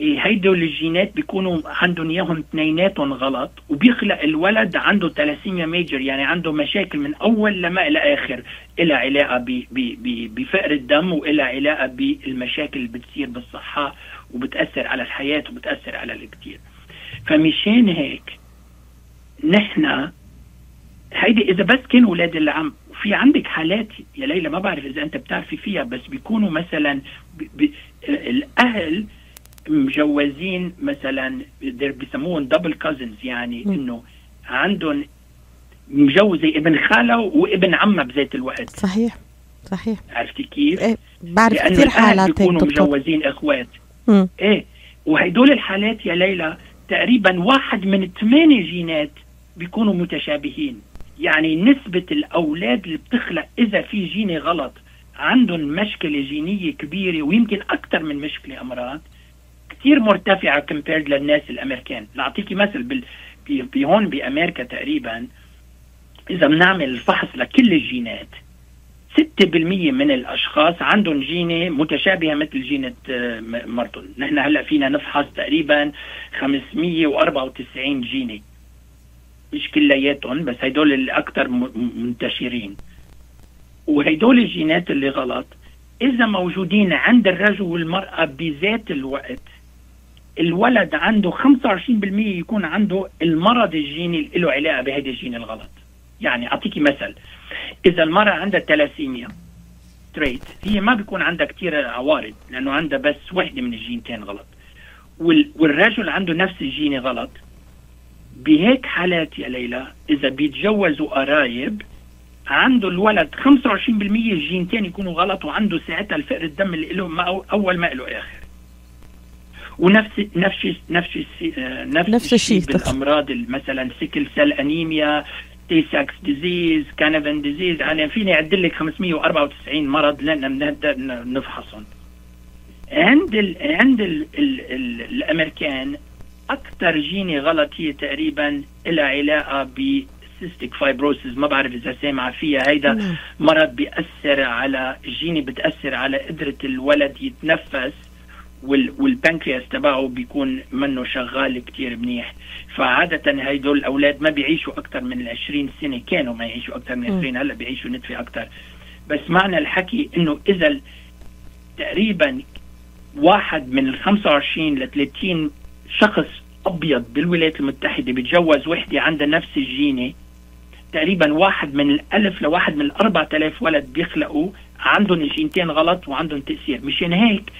هيدول الجينات بيكونوا عندهم إياهم اثنيناتهم غلط وبيخلق الولد عنده تلاسيميا ميجر يعني عنده مشاكل من أول لما إلى آخر إلى علاقة بفقر الدم وإلى علاقة بالمشاكل اللي بتصير بالصحة وبتأثر على الحياة وبتأثر على الكثير فمشان هيك نحن هيدي إذا بس كانوا أولاد العم في عندك حالات يا ليلى ما بعرف إذا أنت بتعرفي فيها بس بيكونوا مثلا ب... ب... الأهل مجوزين مثلا بيسموهم دبل كازنز يعني. إنه عندهم مجوزة ابن خالة وابن عمها بذات الوقت صحيح صحيح عرفتي كيف؟ إيه بعرف كثير حالات بيكونوا دكتور مجوزين إخوات مم. إيه وهدول الحالات يا ليلى تقريبا واحد من ثمانية جينات بيكونوا متشابهين يعني نسبة الأولاد اللي بتخلق إذا في جيني غلط عندهم مشكلة جينية كبيرة ويمكن أكثر من مشكلة أمراض كثير مرتفعة كمبيرد للناس الأمريكان. لأعطيكي مثل بال... بي... بي هون بأمريكا تقريبا إذا بنعمل الفحص لكل الجينات 6% من الأشخاص عندهم جينة متشابهة مثل جينة آه، م- مرتهم، نحن هلأ فينا نفحص تقريبا 594 جينة. مش كلياتهم بس هدول الأكثر منتشرين. وهدول الجينات اللي غلط إذا موجودين عند الرجل والمرأة بذات الوقت الولد عنده 25% يكون عنده المرض الجيني اللي له علاقة بهذا الجين الغلط. يعني أعطيكي مثل. إذا المرأة عندها تلاسيميا تريت هي ما بيكون عندها كثير عوارض لأنه عندها بس وحدة من الجينتين غلط. وال... والرجل عنده نفس الجيني غلط. بهيك حالات يا ليلى إذا بيتجوزوا قرايب عنده الولد 25% الجينتين يكونوا غلط وعنده ساعتها الفقر الدم اللي له أول ما له آخر. ونفس نفس نفس آه، نفس, نفس الشيء. بالأمراض ال- مثلا sickle cell anemia Tay-Sachs disease Canavan disease أنا فيني اعد لك 594 مرض لنا بنقدر ن- نفحصهم عند ال عند ال ال ال الأمريكان أكثر جيني غلط هي تقريبا لها علاقة ب cystic fibrosis ما بعرف إذا سامعة فيها هيدا. مرض بيأثر على جيني بتأثر على قدرة الولد يتنفس والبنكرياس تبعه بيكون منه شغال كتير منيح. فعادة هيدول الأولاد ما بيعيشوا أكثر من العشرين سنة كانوا ما يعيشوا أكثر من مم. 20 هلأ بيعيشوا نتفة أكثر بس معنى الحكي إنه إذا تقريبا واحد من ال 25 ل 30 شخص أبيض بالولايات المتحدة بيتجوز وحدة عندها نفس الجيني تقريبا واحد من الألف لواحد من الأربعة آلاف ولد بيخلقوا عندهم جينتين غلط وعندهم تأثير. مشان هيك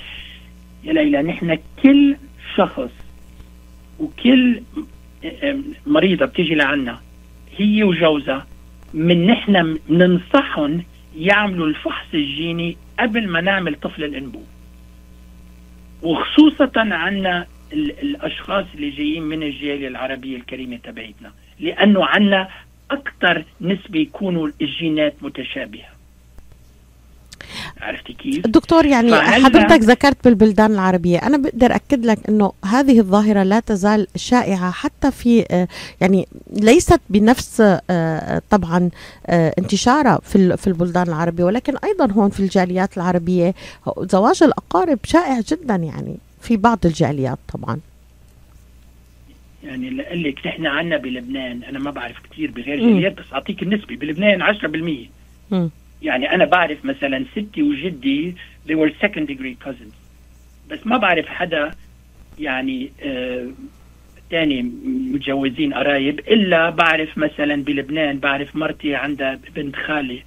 يا ليلى نحن كل شخص وكل مريضة بتيجي لعنا هي وجوزها من نحن بننصحهم يعملوا الفحص الجيني قبل ما نعمل طفل الأنبوب. وخصوصا عنا ال- الأشخاص اللي جايين من الجالية العربية الكريمة تبعتنا لأنه عنا أكثر نسبة يكونوا الجينات متشابهة. عرفتي كيف؟ دكتور يعني حضرتك ذكرت بالبلدان العربية أنا بقدر أكد لك أنه هذه الظاهرة لا تزال شائعة حتى في آه، يعني ليست بنفس آه، طبعا آه، انتشارها في في البلدان العربية ولكن أيضا هون في الجاليات العربية زواج الأقارب شائع جدا يعني في بعض الجاليات طبعا يعني لأقول لك نحن عنا بلبنان أنا ما بعرف كثير بغير. جاليات بس أعطيك النسبة بلبنان 10% مم. يعني أنا بعرف مثلا ستي وجدي they were second degree cousins. بس ما بعرف حدا يعني آه تاني متجوزين قرايب إلا بعرف مثلا بلبنان بعرف مرتي عندها بنت خالي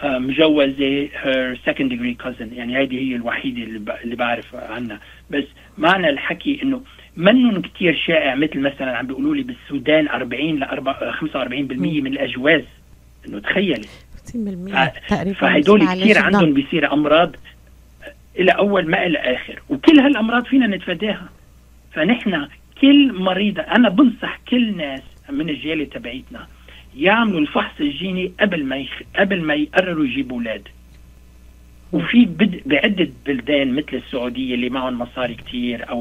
آه مجوزة her second degree cousin. يعني هذه هي الوحيدة. اللي بعرف عنها. بس معنى الحكي إنه منن كتير شائع مثل مثلا عم بيقولوا لي بالسودان 40 ل 45% من الأجواز. إنه تخيلي. 60% ف- تقريبا فهدول كثير. عندهم بيصير أمراض إلى أول ما إلى آخر وكل هالأمراض فينا نتفاداها فنحن كل مريضة أنا بنصح كل ناس من الجيله تبعيتنا يعملوا الفحص الجيني قبل ما يخ... قبل ما يقرروا يجيبوا أولاد وفي بد... بعدة بلدان مثل السعودية اللي معهم مصاري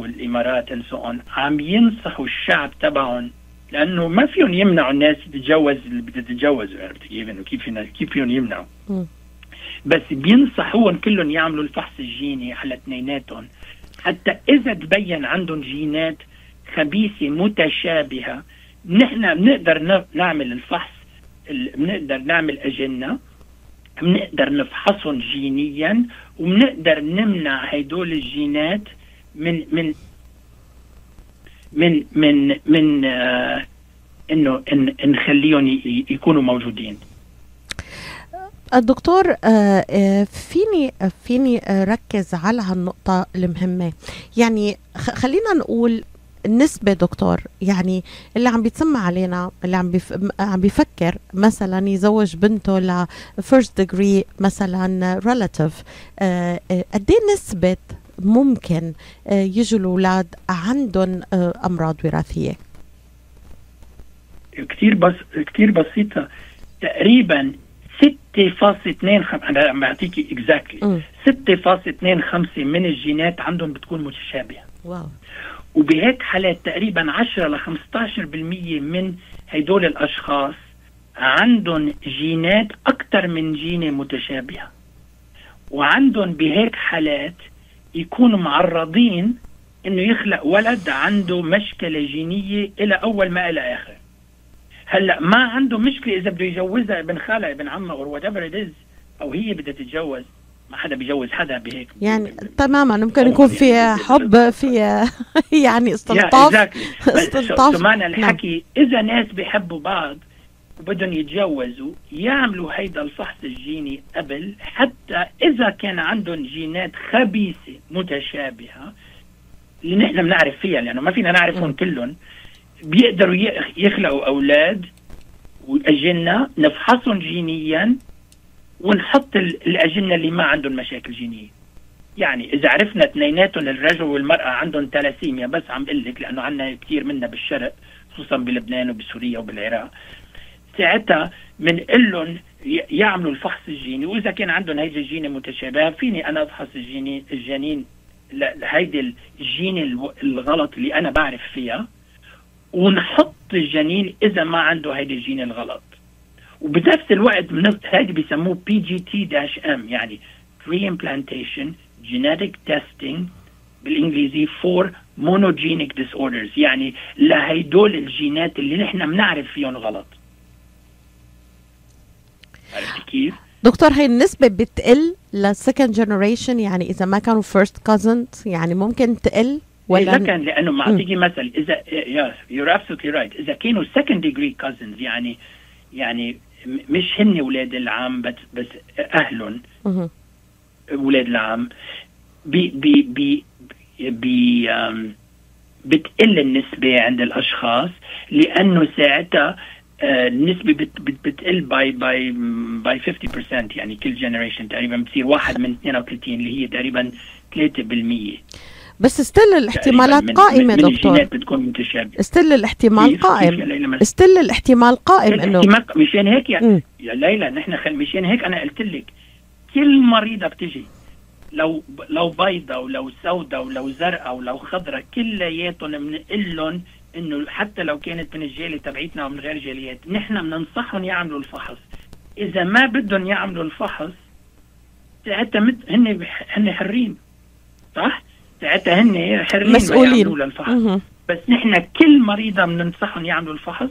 الإمارات and so on عم ينصحوا الشعب تبعهم لأنه ما فيهم يمنعوا الناس تتجوز اللي بدها تتجوز عرفت كيف؟ إنه كيف كيف فيهم يمنعوا. بس بينصحوهم كلهم يعملوا الفحص الجيني على اثنيناتهم. حتى إذا تبين عندهم جينات خبيثة متشابهة نحن بنقدر نعمل الفحص ال- بنقدر نعمل أجنة بنقدر نفحصهم جينيا وبنقدر نمنع هدول الجينات من من من من من آه إنه إن- نخليهم يكونوا موجودين. الدكتور آه، آه، فيني فيني ركز على هالنقطة المهمة. يعني خلينا نقول النسبة دكتور يعني اللي عم بيتسمع علينا اللي عم بيف... عم بيفكر مثلا يزوج بنته ل first degree مثلا relative قد إيه نسبة ممكن آه، يجوا الأولاد عندهم آه، أمراض وراثية. كتير بس كتير بسيطة. تقريبا 6.25 أنا عم بعطيكي اكزاكتلي مم. 6.25 من الجينات عندهم بتكون متشابهة. واو. وبهيك حالات تقريبا 10 ل 15% من هدول الأشخاص عندهم جينات أكثر من جينة متشابهة. وعندهم بهيك حالات يكونوا معرضين إنه يخلق ولد عنده مشكلة جينية إلى أول ما إلى آخر. هلأ ما عنده مشكلة إذا بده يجوزها ابن خالها ابن عمها أو whatever أو هي بدها تتجوز ما حدا بيجوز حدا بهيك. يعني تماما ممكن يكون في حب في يعني استلطاف. استلطاف. معنى نعم. الحكي إذا ناس بيحبوا بعض وبدهم يتجوزوا يعملوا هيدا الفحص الجيني قبل حتى إذا كان عندهم جينات خبيثة متشابهة اللي نحن بنعرف فيها لأنه ما فينا نعرفهم كلهم بيقدروا يخلقوا أولاد وأجنة نفحصهم جينيا ونحط ال- الأجنة اللي ما عندهم مشاكل جينية. يعني إذا عرفنا اثنيناتهم الرجل والمرأة عندهم تلاسيميا بس عم بقول لك لأنه عندنا كثير منا بالشرق خصوصا بلبنان وبسوريا وبالعراق. ساعتها بنقول لهم يعملوا الفحص الجيني. وإذا كان عندهم هيدي الجيني متشابهة فيني أنا أفحص الجيني الجنين ل- هيدي الجين الغلط اللي أنا بعرف فيها ونحط الجنين إذا ما عنده هيدي الجين الغلط. وبنفس الوقت هيدي بيسموه PGT dash M يعني preimplantation genetic testing بالإنجليزي for monogenic disorders يعني لهيدول الجينات اللي نحن بنعرف فيهم غلط. عرفت كيف؟ دكتور هي النسبة بتقل لل second generation يعني إذا ما كانوا first cousins يعني ممكن تقل ولا إذا كان لأنه ما مم. اعطيكي مثل yeah you're absolutely right إذا كانوا second degree cousins يعني يعني مش هن أولاد العم بس بس أهلهم مهم. أولاد العم بي بي بي بي بتقل النسبة عند الأشخاص لأنه ساعتها آه، النسبة بت بت بتقل by by by 50% يعني كل generation تقريبا بتصير واحد من 32 اللي هي تقريبا 3% بس still الاحتمالات من- قائمة من دكتور. بتكون متشابهة. still الاحتمال كيف- كيف يا قائم؟ still الاحتمال قائم انه الاحتمال مشان هيك يعني مم. يا ليلى نحن خل... مشان هيك أنا قلت لك كل مريضة بتجي لو لو بيضة ولو سوداء ولو زرقاء ولو خضراء كلياتهم بنقول لهم إنه حتى لو كانت من الجالية تبعيتنا أو من غير جاليات نحن بننصحهم يعملوا الفحص إذا ما بدهم يعملوا الفحص ساعتها مت... هن هن حرين صح؟ ساعتها هن حرين مسؤولين للفحص. بس نحن كل مريضة بننصحهم يعملوا الفحص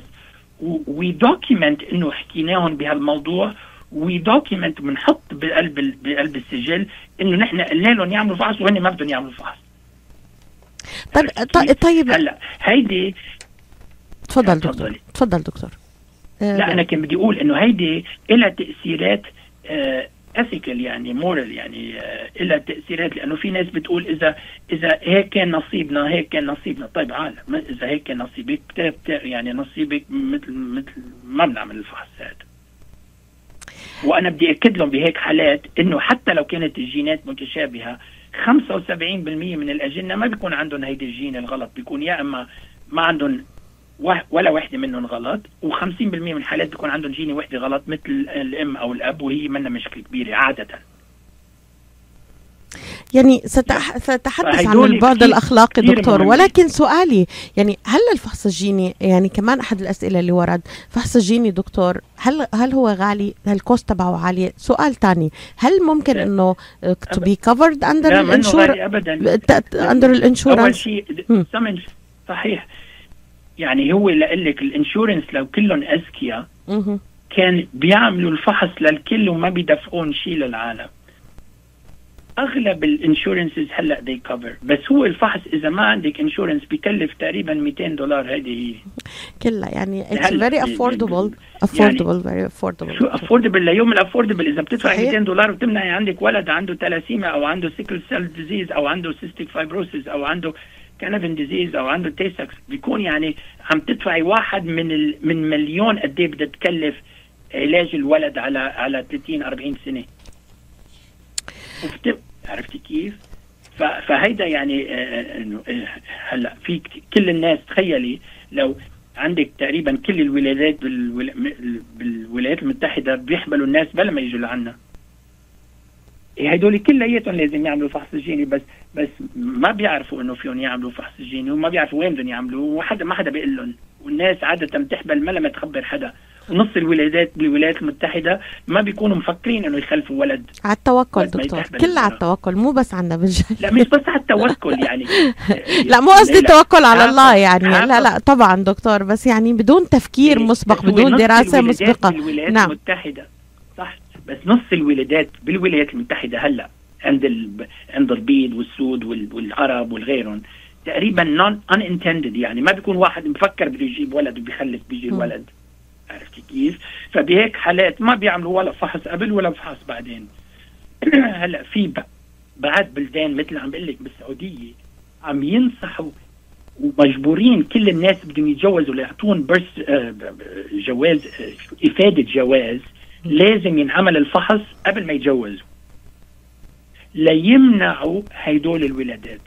و document إنه حكيناهم بهالموضوع و document بنحط بقلب بقلب السجل إنه نحن قلنا لهم يعملوا فحص وهن ما بدهم يعملوا فحص طيب؟ طيب. هلا هيدي تفضل دكتور. تفضلي. تفضل دكتور. آه، لا أنا كان بدي أقول إنه هيدي لها تأثيرات اثيكال يعني مورال يعني آه، لها تأثيرات لأنه في ناس بتقول إذا إذا هيك كان نصيبنا هيك كان نصيبنا. طيب عالم إذا هيك كان نصيبك يعني نصيبك مثل مثل ما بنعمل الفحص هذا وأنا بدي أكد لهم بهيك حالات إنه حتى لو كانت الجينات متشابهة 75% من الأجنة ما بيكون عندهم هيدي الجين الغلط. بيكون يا إما ما عندهم ولا وحدة منهم غلط و50% من الحالات بيكون عندهم جينة وحدة غلط مثل الأم أو الأب وهي منها مشكلة كبيرة عادة. يعني ستح... سأتحدث عن البعد الأخلاقي دكتور. مهمين. ولكن سؤالي يعني هل الفحص الجيني يعني كمان أحد الأسئلة اللي ورد فحص الجيني دكتور هل هل هو غالي؟ هل ال cost تبعه عالية سؤال تاني هل ممكن be covered under لا منه الانشور ابدا. أول الانشورنس شيء مم. ثمن صحيح. يعني هو لك الإنشورنس لو كلهم أذكياء. كان بيعملوا الفحص للكل وما بيدفعون شيء للعالم. أغلب الإنشورنسز هلأ دي كفر بس هو الفحص إذا ما عندك إنشورنس بكلف تقريبا 200 دولار هذه هي. كلها يعني ب- affordable ب- affordable very affordable. شو affordable ليوم ال affordable؟ إذا بتدفع صحيح. 200 دولار وبتمنعي عندك ولد عنده تلاسيميا أو عنده sickle cell disease أو عنده cystic fibrosis أو عنده Canavan disease أو عنده Tay-Sachs بيكون يعني عم تدفعي واحد من ال... من مليون قد إيه بدها تكلف علاج الولد على على 30 40 سنة. عرفتي كيف؟ فهيدا يعني آه، إنه آه، هلأ في كل الناس تخيلي لو عندك تقريبا كل الولايات بالولايات المتحدة بيحملوا الناس بلا ما يجوا لعنا. هدول كلياتهم لازم يعملوا فحص جيني بس بس ما بيعرفوا إنه فيهم يعملوا فحص جيني وما بيعرفوا وين بدهم يعملوه وحدا ما حدا بيقول لهم. والناس عادة بتحبل ما لما تخبر حدا. ونص الولايات بالولايات المتحدة ما بيكونوا مفكرين إنه يخلفوا ولد. على التوكل دكتور. كلها على. التوكل مو بس عندنا بالجاي لا مش بس على التوكل يعني. لا مو قصدي لا، توكل على الله يعني. لا. لا طبعا دكتور بس يعني بدون تفكير إيه، مسبق بدون نص الولادات مسبقة. بالولايات نعم. المتحدة صح. بس نص الولادات بالولايات المتحدة هلا عند ال... عند البيض والسود وال... والعرب والغيرهم تقريبا نون ان انتندد يعني. ما بيكون واحد مفكر بده يجيب ولد وبيخلف بيجي. الولد. عرفتي كيف؟ فبهيك حالات ما بيعملوا ولا فحص قبل ولا فحص بعدين هلأ في. بعد بلدان مثل عم بقول لك بالسعودية عم ينصحوا ومجبورين كل الناس بدهم يتجوزوا ليعطون برس آه، جواز آه، إفادة جواز لازم ينعمل الفحص قبل ما يتجوزوا ليمنعوا هيدول الولادات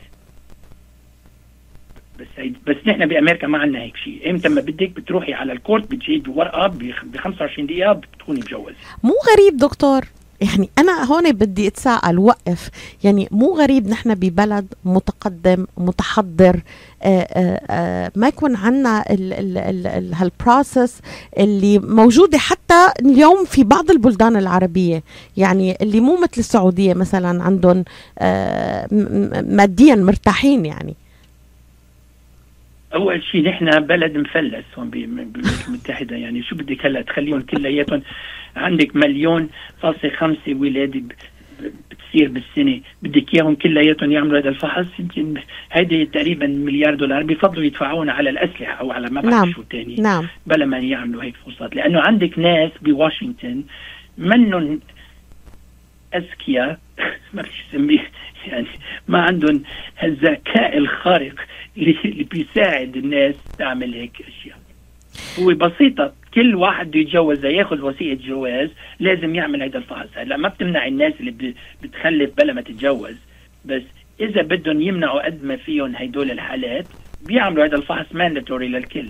بس هيد بس نحن بأمريكا ما عندنا هيك شيء. إمتى ما بدك بتروحي على الكورت بتجيبي ورقة ب 25 دقيقة بتكوني مجوزة. مو غريب دكتور؟ يعني أنا هون بدي أتساءل وقف. يعني مو غريب نحن ببلد متقدم متحضر آآ آآ ما يكون عنا هالبروسس اللي موجودة حتى اليوم في بعض البلدان العربية. يعني اللي مو مثل السعودية مثلا عندهم ماديا مرتاحين يعني. أول شيء نحن بلد مفلس هون بالولايات المتحدة. يعني شو بدك هلا؟ تخليهم كلياتهم عندك مليون فاصل خمسة ولادة بتصير بالسنة. بدك إياهم كلياتهم يعملوا هذا الفحص. يمكن هيدي تقريبا مليار دولار. بفضلوا يدفعون على الأسلحة أو على ما بعرف نعم. شو تاني نعم. بلا ما يعملوا هيك فحوصات لأنه عندك ناس بواشنطن منهم أذكياء. ما بدي أسميه. يعني ما عندهم الذكاء الخارق اللي بيساعد الناس تعمل هيك أشياء. هو بسيطة كل واحد بده يتجوز ياخذ وثيقة جواز لازم يعمل هذا الفحص. هلا ما بتمنع الناس اللي بتخلف بلا ما تتجوز بس إذا بدهم يمنعوا قد ما فيهم هدول الحالات بيعملوا هذا الفحص مانداتوري للكل.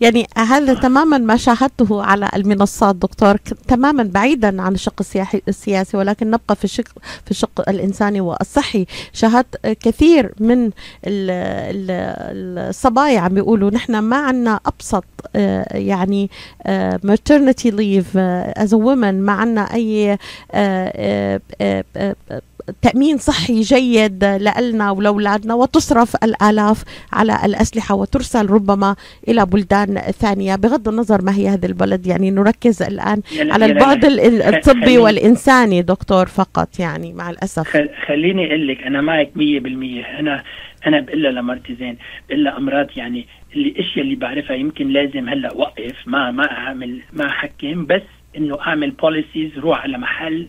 يعني هذا تماما ما شاهدته على المنصات دكتور؟ تماما بعيدا عن الشق السياسي ولكن نبقى في الشق في الشق الإنساني والصحي. شاهدت كثير من ال- ال- الصبايا عم بيقولوا نحن ما عنا أبسط آه، يعني آه، maternity leave آه، as a woman ما عنا أي تأمين صحي جيد لنا ولأولادنا وتصرف الآلاف على الأسلحة وترسل ربما إلى بلدان ثانية. بغض النظر ما هي هذا البلد يعني نركز الآن يلا- على يلا- البعد الطبي والإنساني دكتور فقط يعني مع الأسف. خل- خليني أقول لك أنا معك 100% أنا أنا بقول لها لمرتي زين بقول لها أمراض يعني اللي الاشياء اللي بعرفها يمكن لازم هلأ وقف ما ما اعمل ما أحكم بس إنه أعمل بوليسيز روح على محل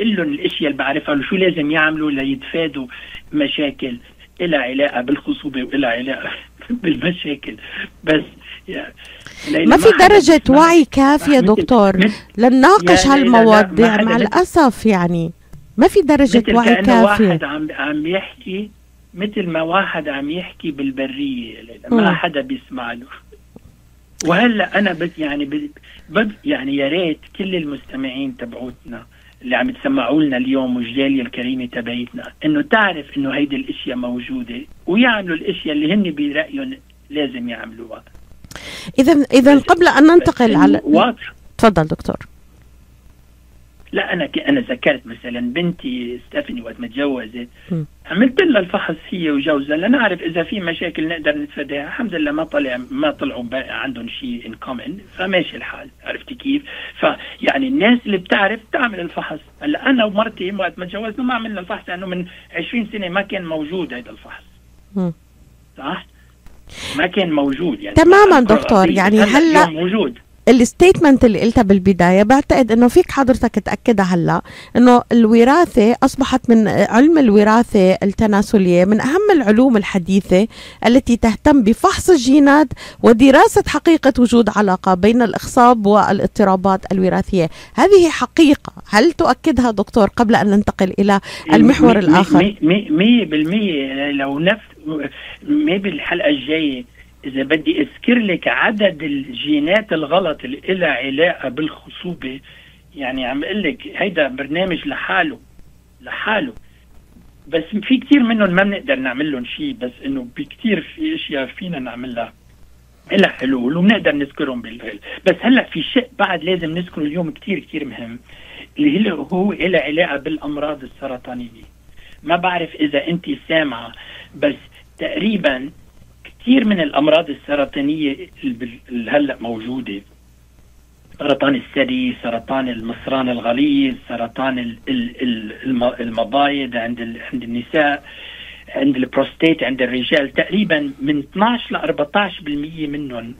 لهم الأشياء اللي بعرفها وشو لازم يعملوا ليتفادوا مشاكل إلها علاقة بالخصوبة وإلها علاقة بالمشاكل. بس ليلى ما في درجة وعي كافية دكتور؟ لنناقش هالمواضيع مع الأسف يعني. ما في درجة مثل وعي كأنه واحد كافية عم عم يحكي مثل ما واحد عم يحكي بالبرية. ما حدا بيسمع له. وهلأ أنا بد يعني بد يعني يا ريت كل المستمعين تبعوتنا اللي عم تسمعوا لنا اليوم والجاليه الكريمة تبعيتنا إنه تعرف إنه هيدي الأشياء موجودة ويعملوا الأشياء اللي هن برأيهم لازم يعملوها. إذا إذا قبل أن ننتقل على واضح. تفضل دكتور. لا أنا. أنا ذكرت مثلا بنتي ستيفاني وقت ما تجوزت. عملت لها الفحص هي وجوزها. لنعرف إذا في مشاكل نقدر نتفاداها. الحمد لله ما طلع ما طلعوا عندهم شيء ان كومن فماشي الحال. عرفتي كيف؟ فيعني الناس اللي بتعرف تعمل الفحص. هلأ أنا ومرتي وقت ما تجوزنا ما عملنا الفحص لأنه من 20 سنة ما كان موجود هذا الفحص. م. صح؟ ما كان موجود يعني. تماماً دكتور،. يعني اليوم موجود. الستيتمنت اللي قلتها بالبداية بعتقد إنه فيك حضرتك تأكدها هلأ إنه الوراثة أصبحت من علم الوراثة التناسلية من أهم العلوم الحديثة التي تهتم بفحص الجينات ودراسة حقيقة وجود علاقة بين الإخصاب والاضطرابات الوراثية. هذه حقيقة. هل تؤكدها دكتور قبل أن ننتقل إلى المحور مية بالمية. لو نفس مي بالحلقة الجاية إذا بدي أذكر لك عدد الجينات الغلط اللي لها علاقة بالخصوبة يعني عم أقول لك هيدا برنامج لحاله لحاله. بس في كتير منهم ما بنقدر نعمل لهم شيء بس إنه بكتير في أشياء فينا نعملها. لها حلول وبنقدر نذكرهم بالفعل بس هلأ في شيء بعد لازم نذكره اليوم كتير كتير مهم اللي هو هو له علاقة بالأمراض السرطانية. ما بعرف إذا انت سامعة بس تقريبا كثير من الأمراض السرطانية اللي هلأ موجودة. سرطان الثدي، سرطان المصران الغليظ، سرطان ال- ال- ال- الم- المبايض عند عند النساء، عند البروستات عند الرجال. تقريبا من 12 ل 14% منهم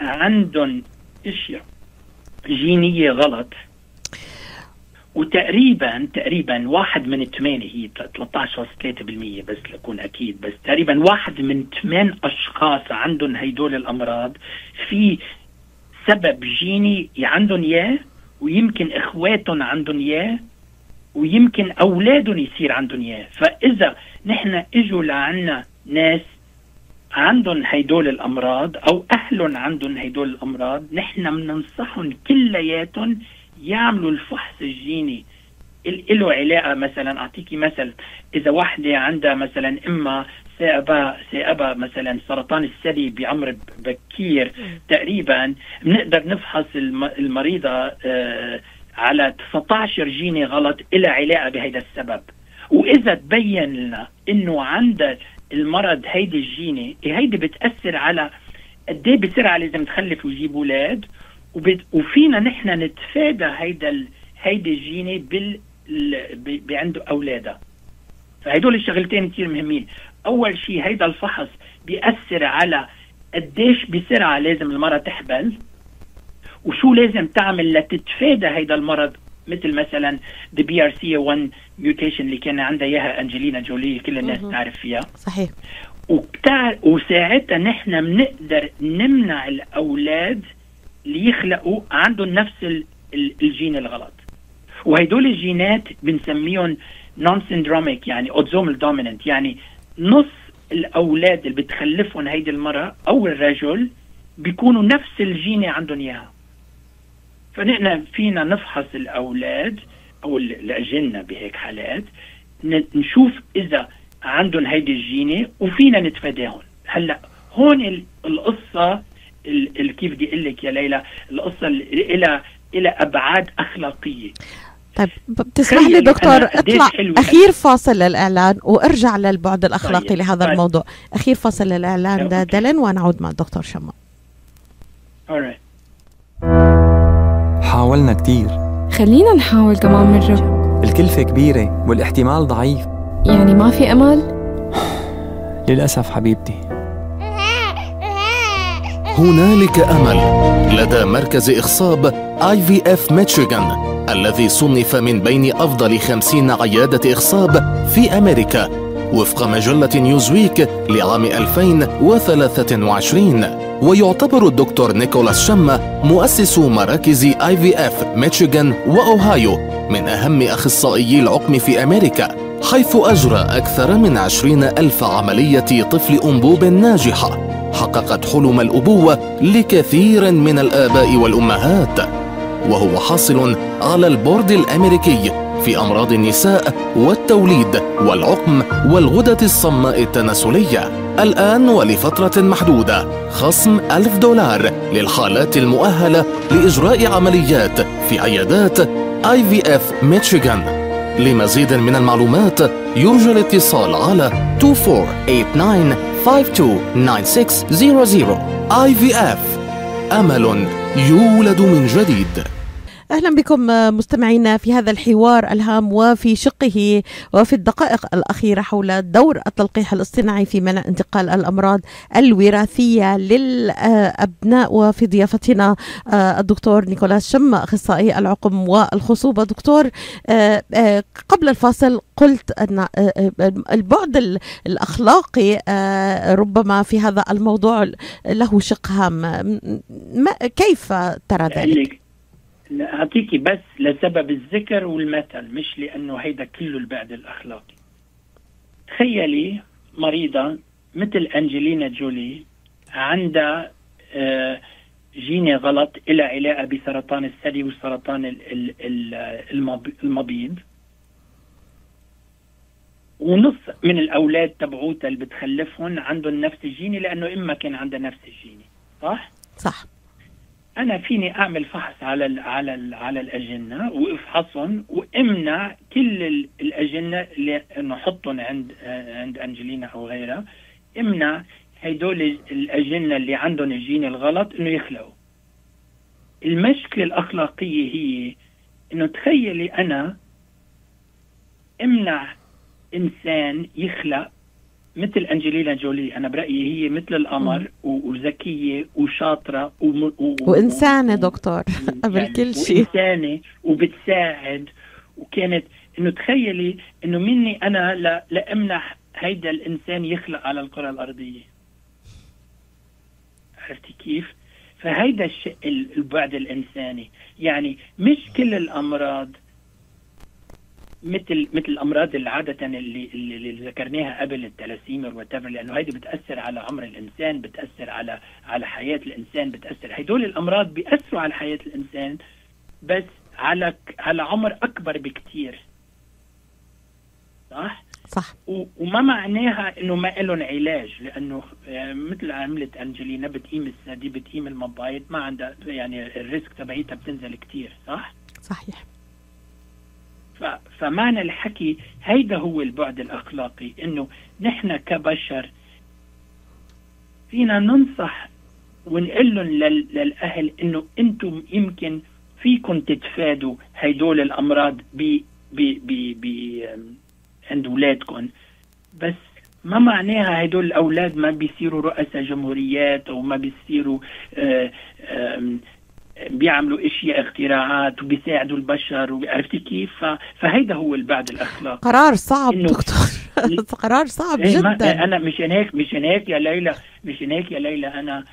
عندهم إشياء جينية غلط. وتقريبا تقريبا واحد من ثمانية هي 13.3% بس لكون أكيد بس تقريبا واحد من ثمان أشخاص عندهم هيدول الأمراض. في سبب جيني عندهم إياه ويمكن إخواتهم عندهم إياه ويمكن أولادهم يصير عندهم إياه. فإذا نحن إجوا لعنا ناس عندهم هيدول الأمراض أو أهلهم عندهم هيدول الأمراض نحن بننصحهم كلياتهم يعملوا الفحص الجيني. ال- له علاقة مثلا اعطيكي مثل إذا واحدة عندها مثلا إما ثائبة ثائبة مثلا سرطان الثدي بعمر بكير تقريبا بنقدر نفحص الم- المريضة آه، على 19 جيني غلط إلى علاقة بهذا السبب. وإذا تبين لنا إنه عندها المرض هيدي الجيني هيدي بتأثر على قد إيه بسرعة لازم تخلف ويجيب أولاد وبت... وفينا نحن نتفادى هيدا ال... هيدي الجيني بال ال- ب... بعنده أولادها. فهدول الشغلتين كثير مهمين. أول شيء هيدا الفحص بيأثر على قديش بسرعة لازم المرأة تحبل وشو لازم تعمل لتتفادى هيدا المرض. مثل مثلا the BRCA1 mutation اللي كان عندها إياها أنجلينا جولي كل الناس. تعرف فيها. صحيح. وبتاع وساعتها نحن بنقدر نمنع الأولاد اللي يخلقوا عندهم نفس ال- ال- الجين الغلط. وهدول الجينات بنسميهم non syndromic يعني autosomal dominant يعني نص الأولاد اللي بتخلفهم هيدي المرأة أو الرجل بيكونوا نفس الجينة عندهم إياها. فنحن فينا نفحص الأولاد أو ال- الأجنة بهيك حالات نشوف إذا عندهم هيدي الجينة وفينا نتفاداهم. هلأ هون ال- القصة ال- ال- كيف بدي أقول لك يا ليلى القصة إلى إلى أبعاد أخلاقية طيب بتسمح لي دكتور اطلع حلو أخير فاصل للإعلان وأرجع للبعد الأخلاقي طيب، لهذا طيب. الموضوع أخير فاصل للإعلان. ده دلن ونعود مع الدكتور شما alright. حاولنا كتير خلينا نحاول كمان مرة الكلفة كبيرة والاحتمال ضعيف يعني ما في أمل؟ للأسف حبيبتي هنالك أمل لدى مركز إخصاب IVF ميشيغان الذي صنف من بين أفضل خمسين عيادة إخصاب في أمريكا وفق مجلة نيوزويك لعام 2023 ويعتبر الدكتور نيكولاس شما مؤسس مراكز IVF ميشيغان وأوهايو من أهم أخصائيي العقم في أمريكا حيث أجرى أكثر من عشرين ألف عملية طفل أنبوب ناجحة. حققت حلم الأبوة لكثير من الآباء والأمهات وهو حاصل على البورد الأمريكي في أمراض النساء والتوليد والعقم والغدة الصماء التناسلية. الآن ولفترة محدودة خصم ألف دولار للحالات المؤهلة لإجراء عمليات في عيادات اي في اف ميشيغان لمزيد من المعلومات يرجى الاتصال على 2489-529600 IVF أمل يولد من جديد. أهلا بكم مستمعينا في هذا الحوار الهام وفي شقه وفي الدقائق الأخيرة حول دور التلقيح الاصطناعي في منع انتقال الأمراض الوراثية للأبناء. وفي ضيافتنا آه، الدكتور نيكولاس شما أخصائي العقم والخصوبة. دكتور آه، آه، قبل الفاصل قلت أن آه، البعد ال- الأخلاقي آه، ربما في هذا الموضوع له شق هام. كيف ترى ذلك؟ اعطيكي بس لسبب الذكر والمثل مش لأنه هيدا كله البعد الأخلاقي. تخيلي مريضة مثل أنجلينا جولي عندها آه، جيني غلط إلى علاقة بسرطان الثدي وسرطان ال- ال- ال- المب- المبيض ونص من الأولاد تبعوتها اللي بتخلفهم عندهم نفس الجيني لأنه إما كان عندها نفس الجيني صح؟ صح. أنا فيني أعمل فحص على ال على ال على الأجنة وافحصهم وإمنع كل ال- الأجنة اللي انه احطهم عند عند أنجلينا أو غيرها إمنع هدول الأجنة اللي عندهم الجين الغلط إنه يخلقوا المشكلة الأخلاقية هي إنه تخيلي أنا إمنع إنسان يخلق مثل انجلينا جولي أنا برأيي هي مثل القمر وذكية وشاطرة وم... و... وإنسانة و- دكتور. قبل يعني كل شيء. وإنسانة وبتساعد. وكانت إنه تخيلي إنه مني أنا لا لأمنح هيدا الإنسان يخلق على الكرة الأرضية. عرفتي كيف؟ فهيدا الشيء ال- البعد الإنساني. يعني مش كل الأمراض مثل مثل الأمراض اللي عادة اللي اللي, اللي ذكرناها قبل التلاسيمر وتفر لأنه هيدي بتأثر على عمر الإنسان بتأثر على على حياة الإنسان بتأثر. هدول الأمراض بيأثروا على حياة الإنسان بس على على عمر أكبر بكتير. صح؟ صح. وما معناها إنه ما لهم علاج لأنه آه، مثل عملت أنجلينا بتقيم الثدي بتقيم المبايض ما عندها يعني الريسك تبعيتها بتنزل كتير. صح؟ صحيح. فمعنى الحكي هيدا هو البعد الأخلاقي إنه نحن كبشر فينا ننصح ونقول لهم لل- للأهل إنه أنتم يمكن فيكم تتفادوا هيدول الأمراض ب ب ب ب عند اولادكم بس ما معناها هدول الأولاد ما بيصيروا رؤساء جمهوريات أو ما بيصيروا آه، آم، بيعملوا إشياء اختراعات وبيساعدوا البشر عرفتي كيف؟ ف- فهيدا هو البعد الأخلاقي. قرار صعب إنه- دكتور. قرار صعب إيه ما جدا. أنا مشان هيك مشان هيك يا ليلى مشان هيك يا ليلى أنا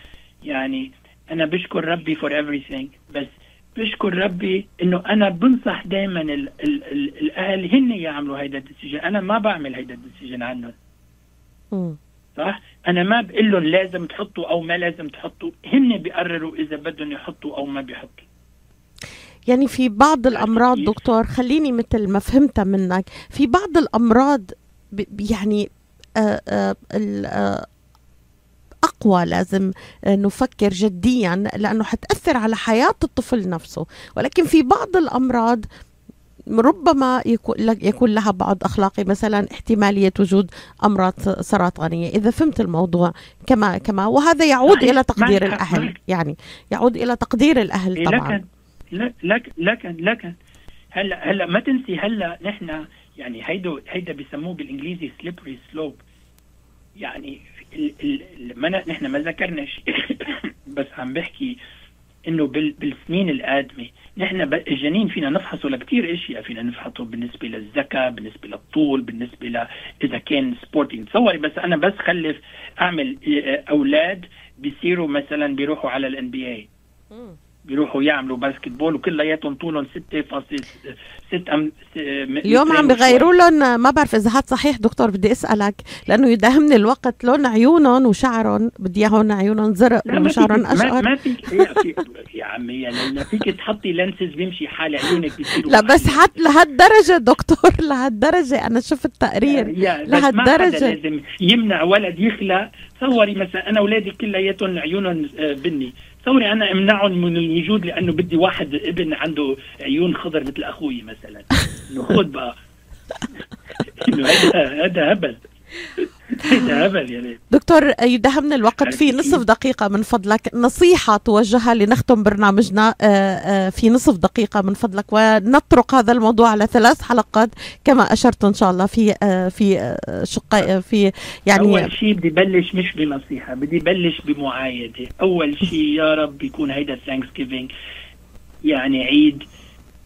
يعني أنا بشكر ربي for everything بس بشكر ربي إنه أنا بنصح دائما ال ال ال الأهل هن يعملوا هيدا ال decision. أنا ما بعمل هيدا ال decision عنهم. صح؟ أنا ما بقول لهم لازم تحطوا أو ما لازم تحطوا هن بيقرروا إذا بدهم يحطوا أو ما بيحطوا. يعني في بعض الأمراض كيف؟ دكتور خليني مثل ما فهمتها منك. في بعض الأمراض يعني آه، آه، ال- آه، أقوى لازم آه، نفكر جديا لأنه حتأثر على حياة الطفل نفسه. ولكن في بعض الأمراض ربما يكون لها بعد أخلاقي مثلا احتمالية وجود أمراض سرطانية إذا فهمت الموضوع كما كما وهذا يعود صحيح. إلى تقدير معك حق، الأهل معك. يعني يعود إلى تقدير الأهل إيه طبعا لكن لكن لكن لكن هلأ هلأ ما تنسي هلأ نحن يعني هيدو هيدا بيسموه بالإنجليزي سليبري سلوب يعني ال ال ما نحن ما ذكرنا شيء بس عم بحكي إنه بال بالسنين القادمة نحن الجنين فينا نفحصه لكثير إشياء فينا نفحصه بالنسبة للذكاء بالنسبة للطول بالنسبة ل إذا كان sporting تصوري بس أنا بس خلف أعمل آه، أولاد بيصيروا مثلا بيروحوا على ال NBA بيروحوا يعملوا basketball وكلياتهم طولهم 6.6 أم س- م- اليوم مترين عم. بغيروا لهم ما بعرف إذا هاد صحيح دكتور بدي أسألك لأنه يداهمني الوقت لون عيونهم وشعرهم بدي إياهم عيونهم زرق وشعرهم أشقر. ما فيك يا, عمي ليلى فيك تحطي لانسز بيمشي حال عيونك بيصيروا لا بس حتى لهالدرجة دكتور لهالدرجة أنا شفت تقرير. لهالدرجة. لازم يمنع ولد يخلق. تصوري مثلا أنا أولادي كلياتهم عيونهم آه، بني. تصوري أنا امنعهم من الوجود لأنه بدي واحد ابن عنده عيون خضر مثل أخوي مثلا. إنه خذ بقى. إنه هذا هبل هذا هبل يا ليل دكتور يداهمنا الوقت في نصف؟ دقيقة من فضلك. نصيحة توجهها لنختم برنامجنا آه، آه، في نصف دقيقة من فضلك. ونطرق هذا الموضوع على ثلاث حلقات كما أشرت إن شاء الله في آه، في آه، شق في يعني أول شيء بدي بلش مش بنصيحة بدي بلش بمعايدة. أول شيء يا رب يكون هيدا Thanksgiving يعني عيد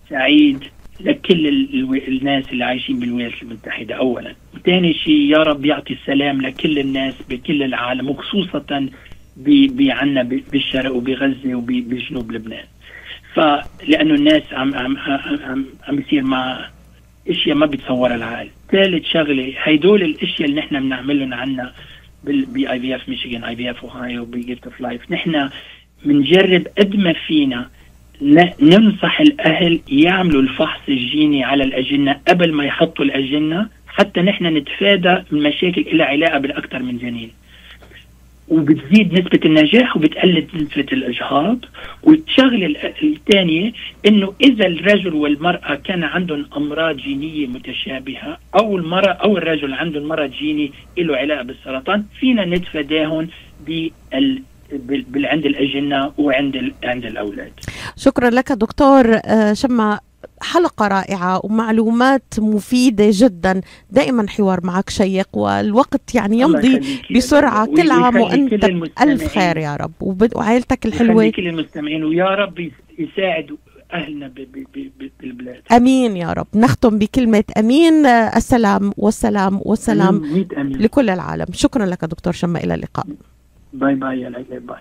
سعيد لكل ال- ال- الناس اللي عايشين بالولايات المتحدة اولا. ثاني شيء يا رب يعطي السلام لكل الناس بكل العالم وخصوصا ب- بالشرق وبغزة وبجنوب لبنان. فلانه الناس عم عم عم, عم, يصير مع إشياء ما بيتصورها العقل ثالث شغلة هيدول الإشياء اللي نحن بنعملهم عنا ب IVF Michigan IVF Ohio ب Gift of Life نحن بنجرب قد ما فينا ننصح الأهل يعملوا الفحص الجيني على الأجنة قبل ما يحطوا الأجنة. حتى نحن نتفادى المشاكل لها علاقة بالأكثر من جنين. وبتزيد نسبة النجاح وبتقلل نسبة الإجهاض والشغلة ال- الثانية إنه إذا الرجل والمرأة كان عندهم أمراض جينية متشابهة أو المرأة أو الرجل عندهم مرض جيني له علاقة بالسرطان فينا نتفاداهم بال عند الأجنة وعند عند الأولاد. شكرا لك دكتور آه، شما حلقة رائعة ومعلومات مفيدة جدا. دائما حوار معك شيق والوقت يعني يمضي بسرعة. كل عام وأنت. ألف خير يا رب وعائلتك الحلوة. كل المستمعين ويا رب يس- يساعد أهلنا ب- ب- ب- ب- بالبلاد. أمين يا رب. نختم بكلمة أمين. آه، السلام والسلام والسلام ميت أمين. لكل العالم. شكرا لك دكتور شما إلى اللقاء. bye bye يا bye.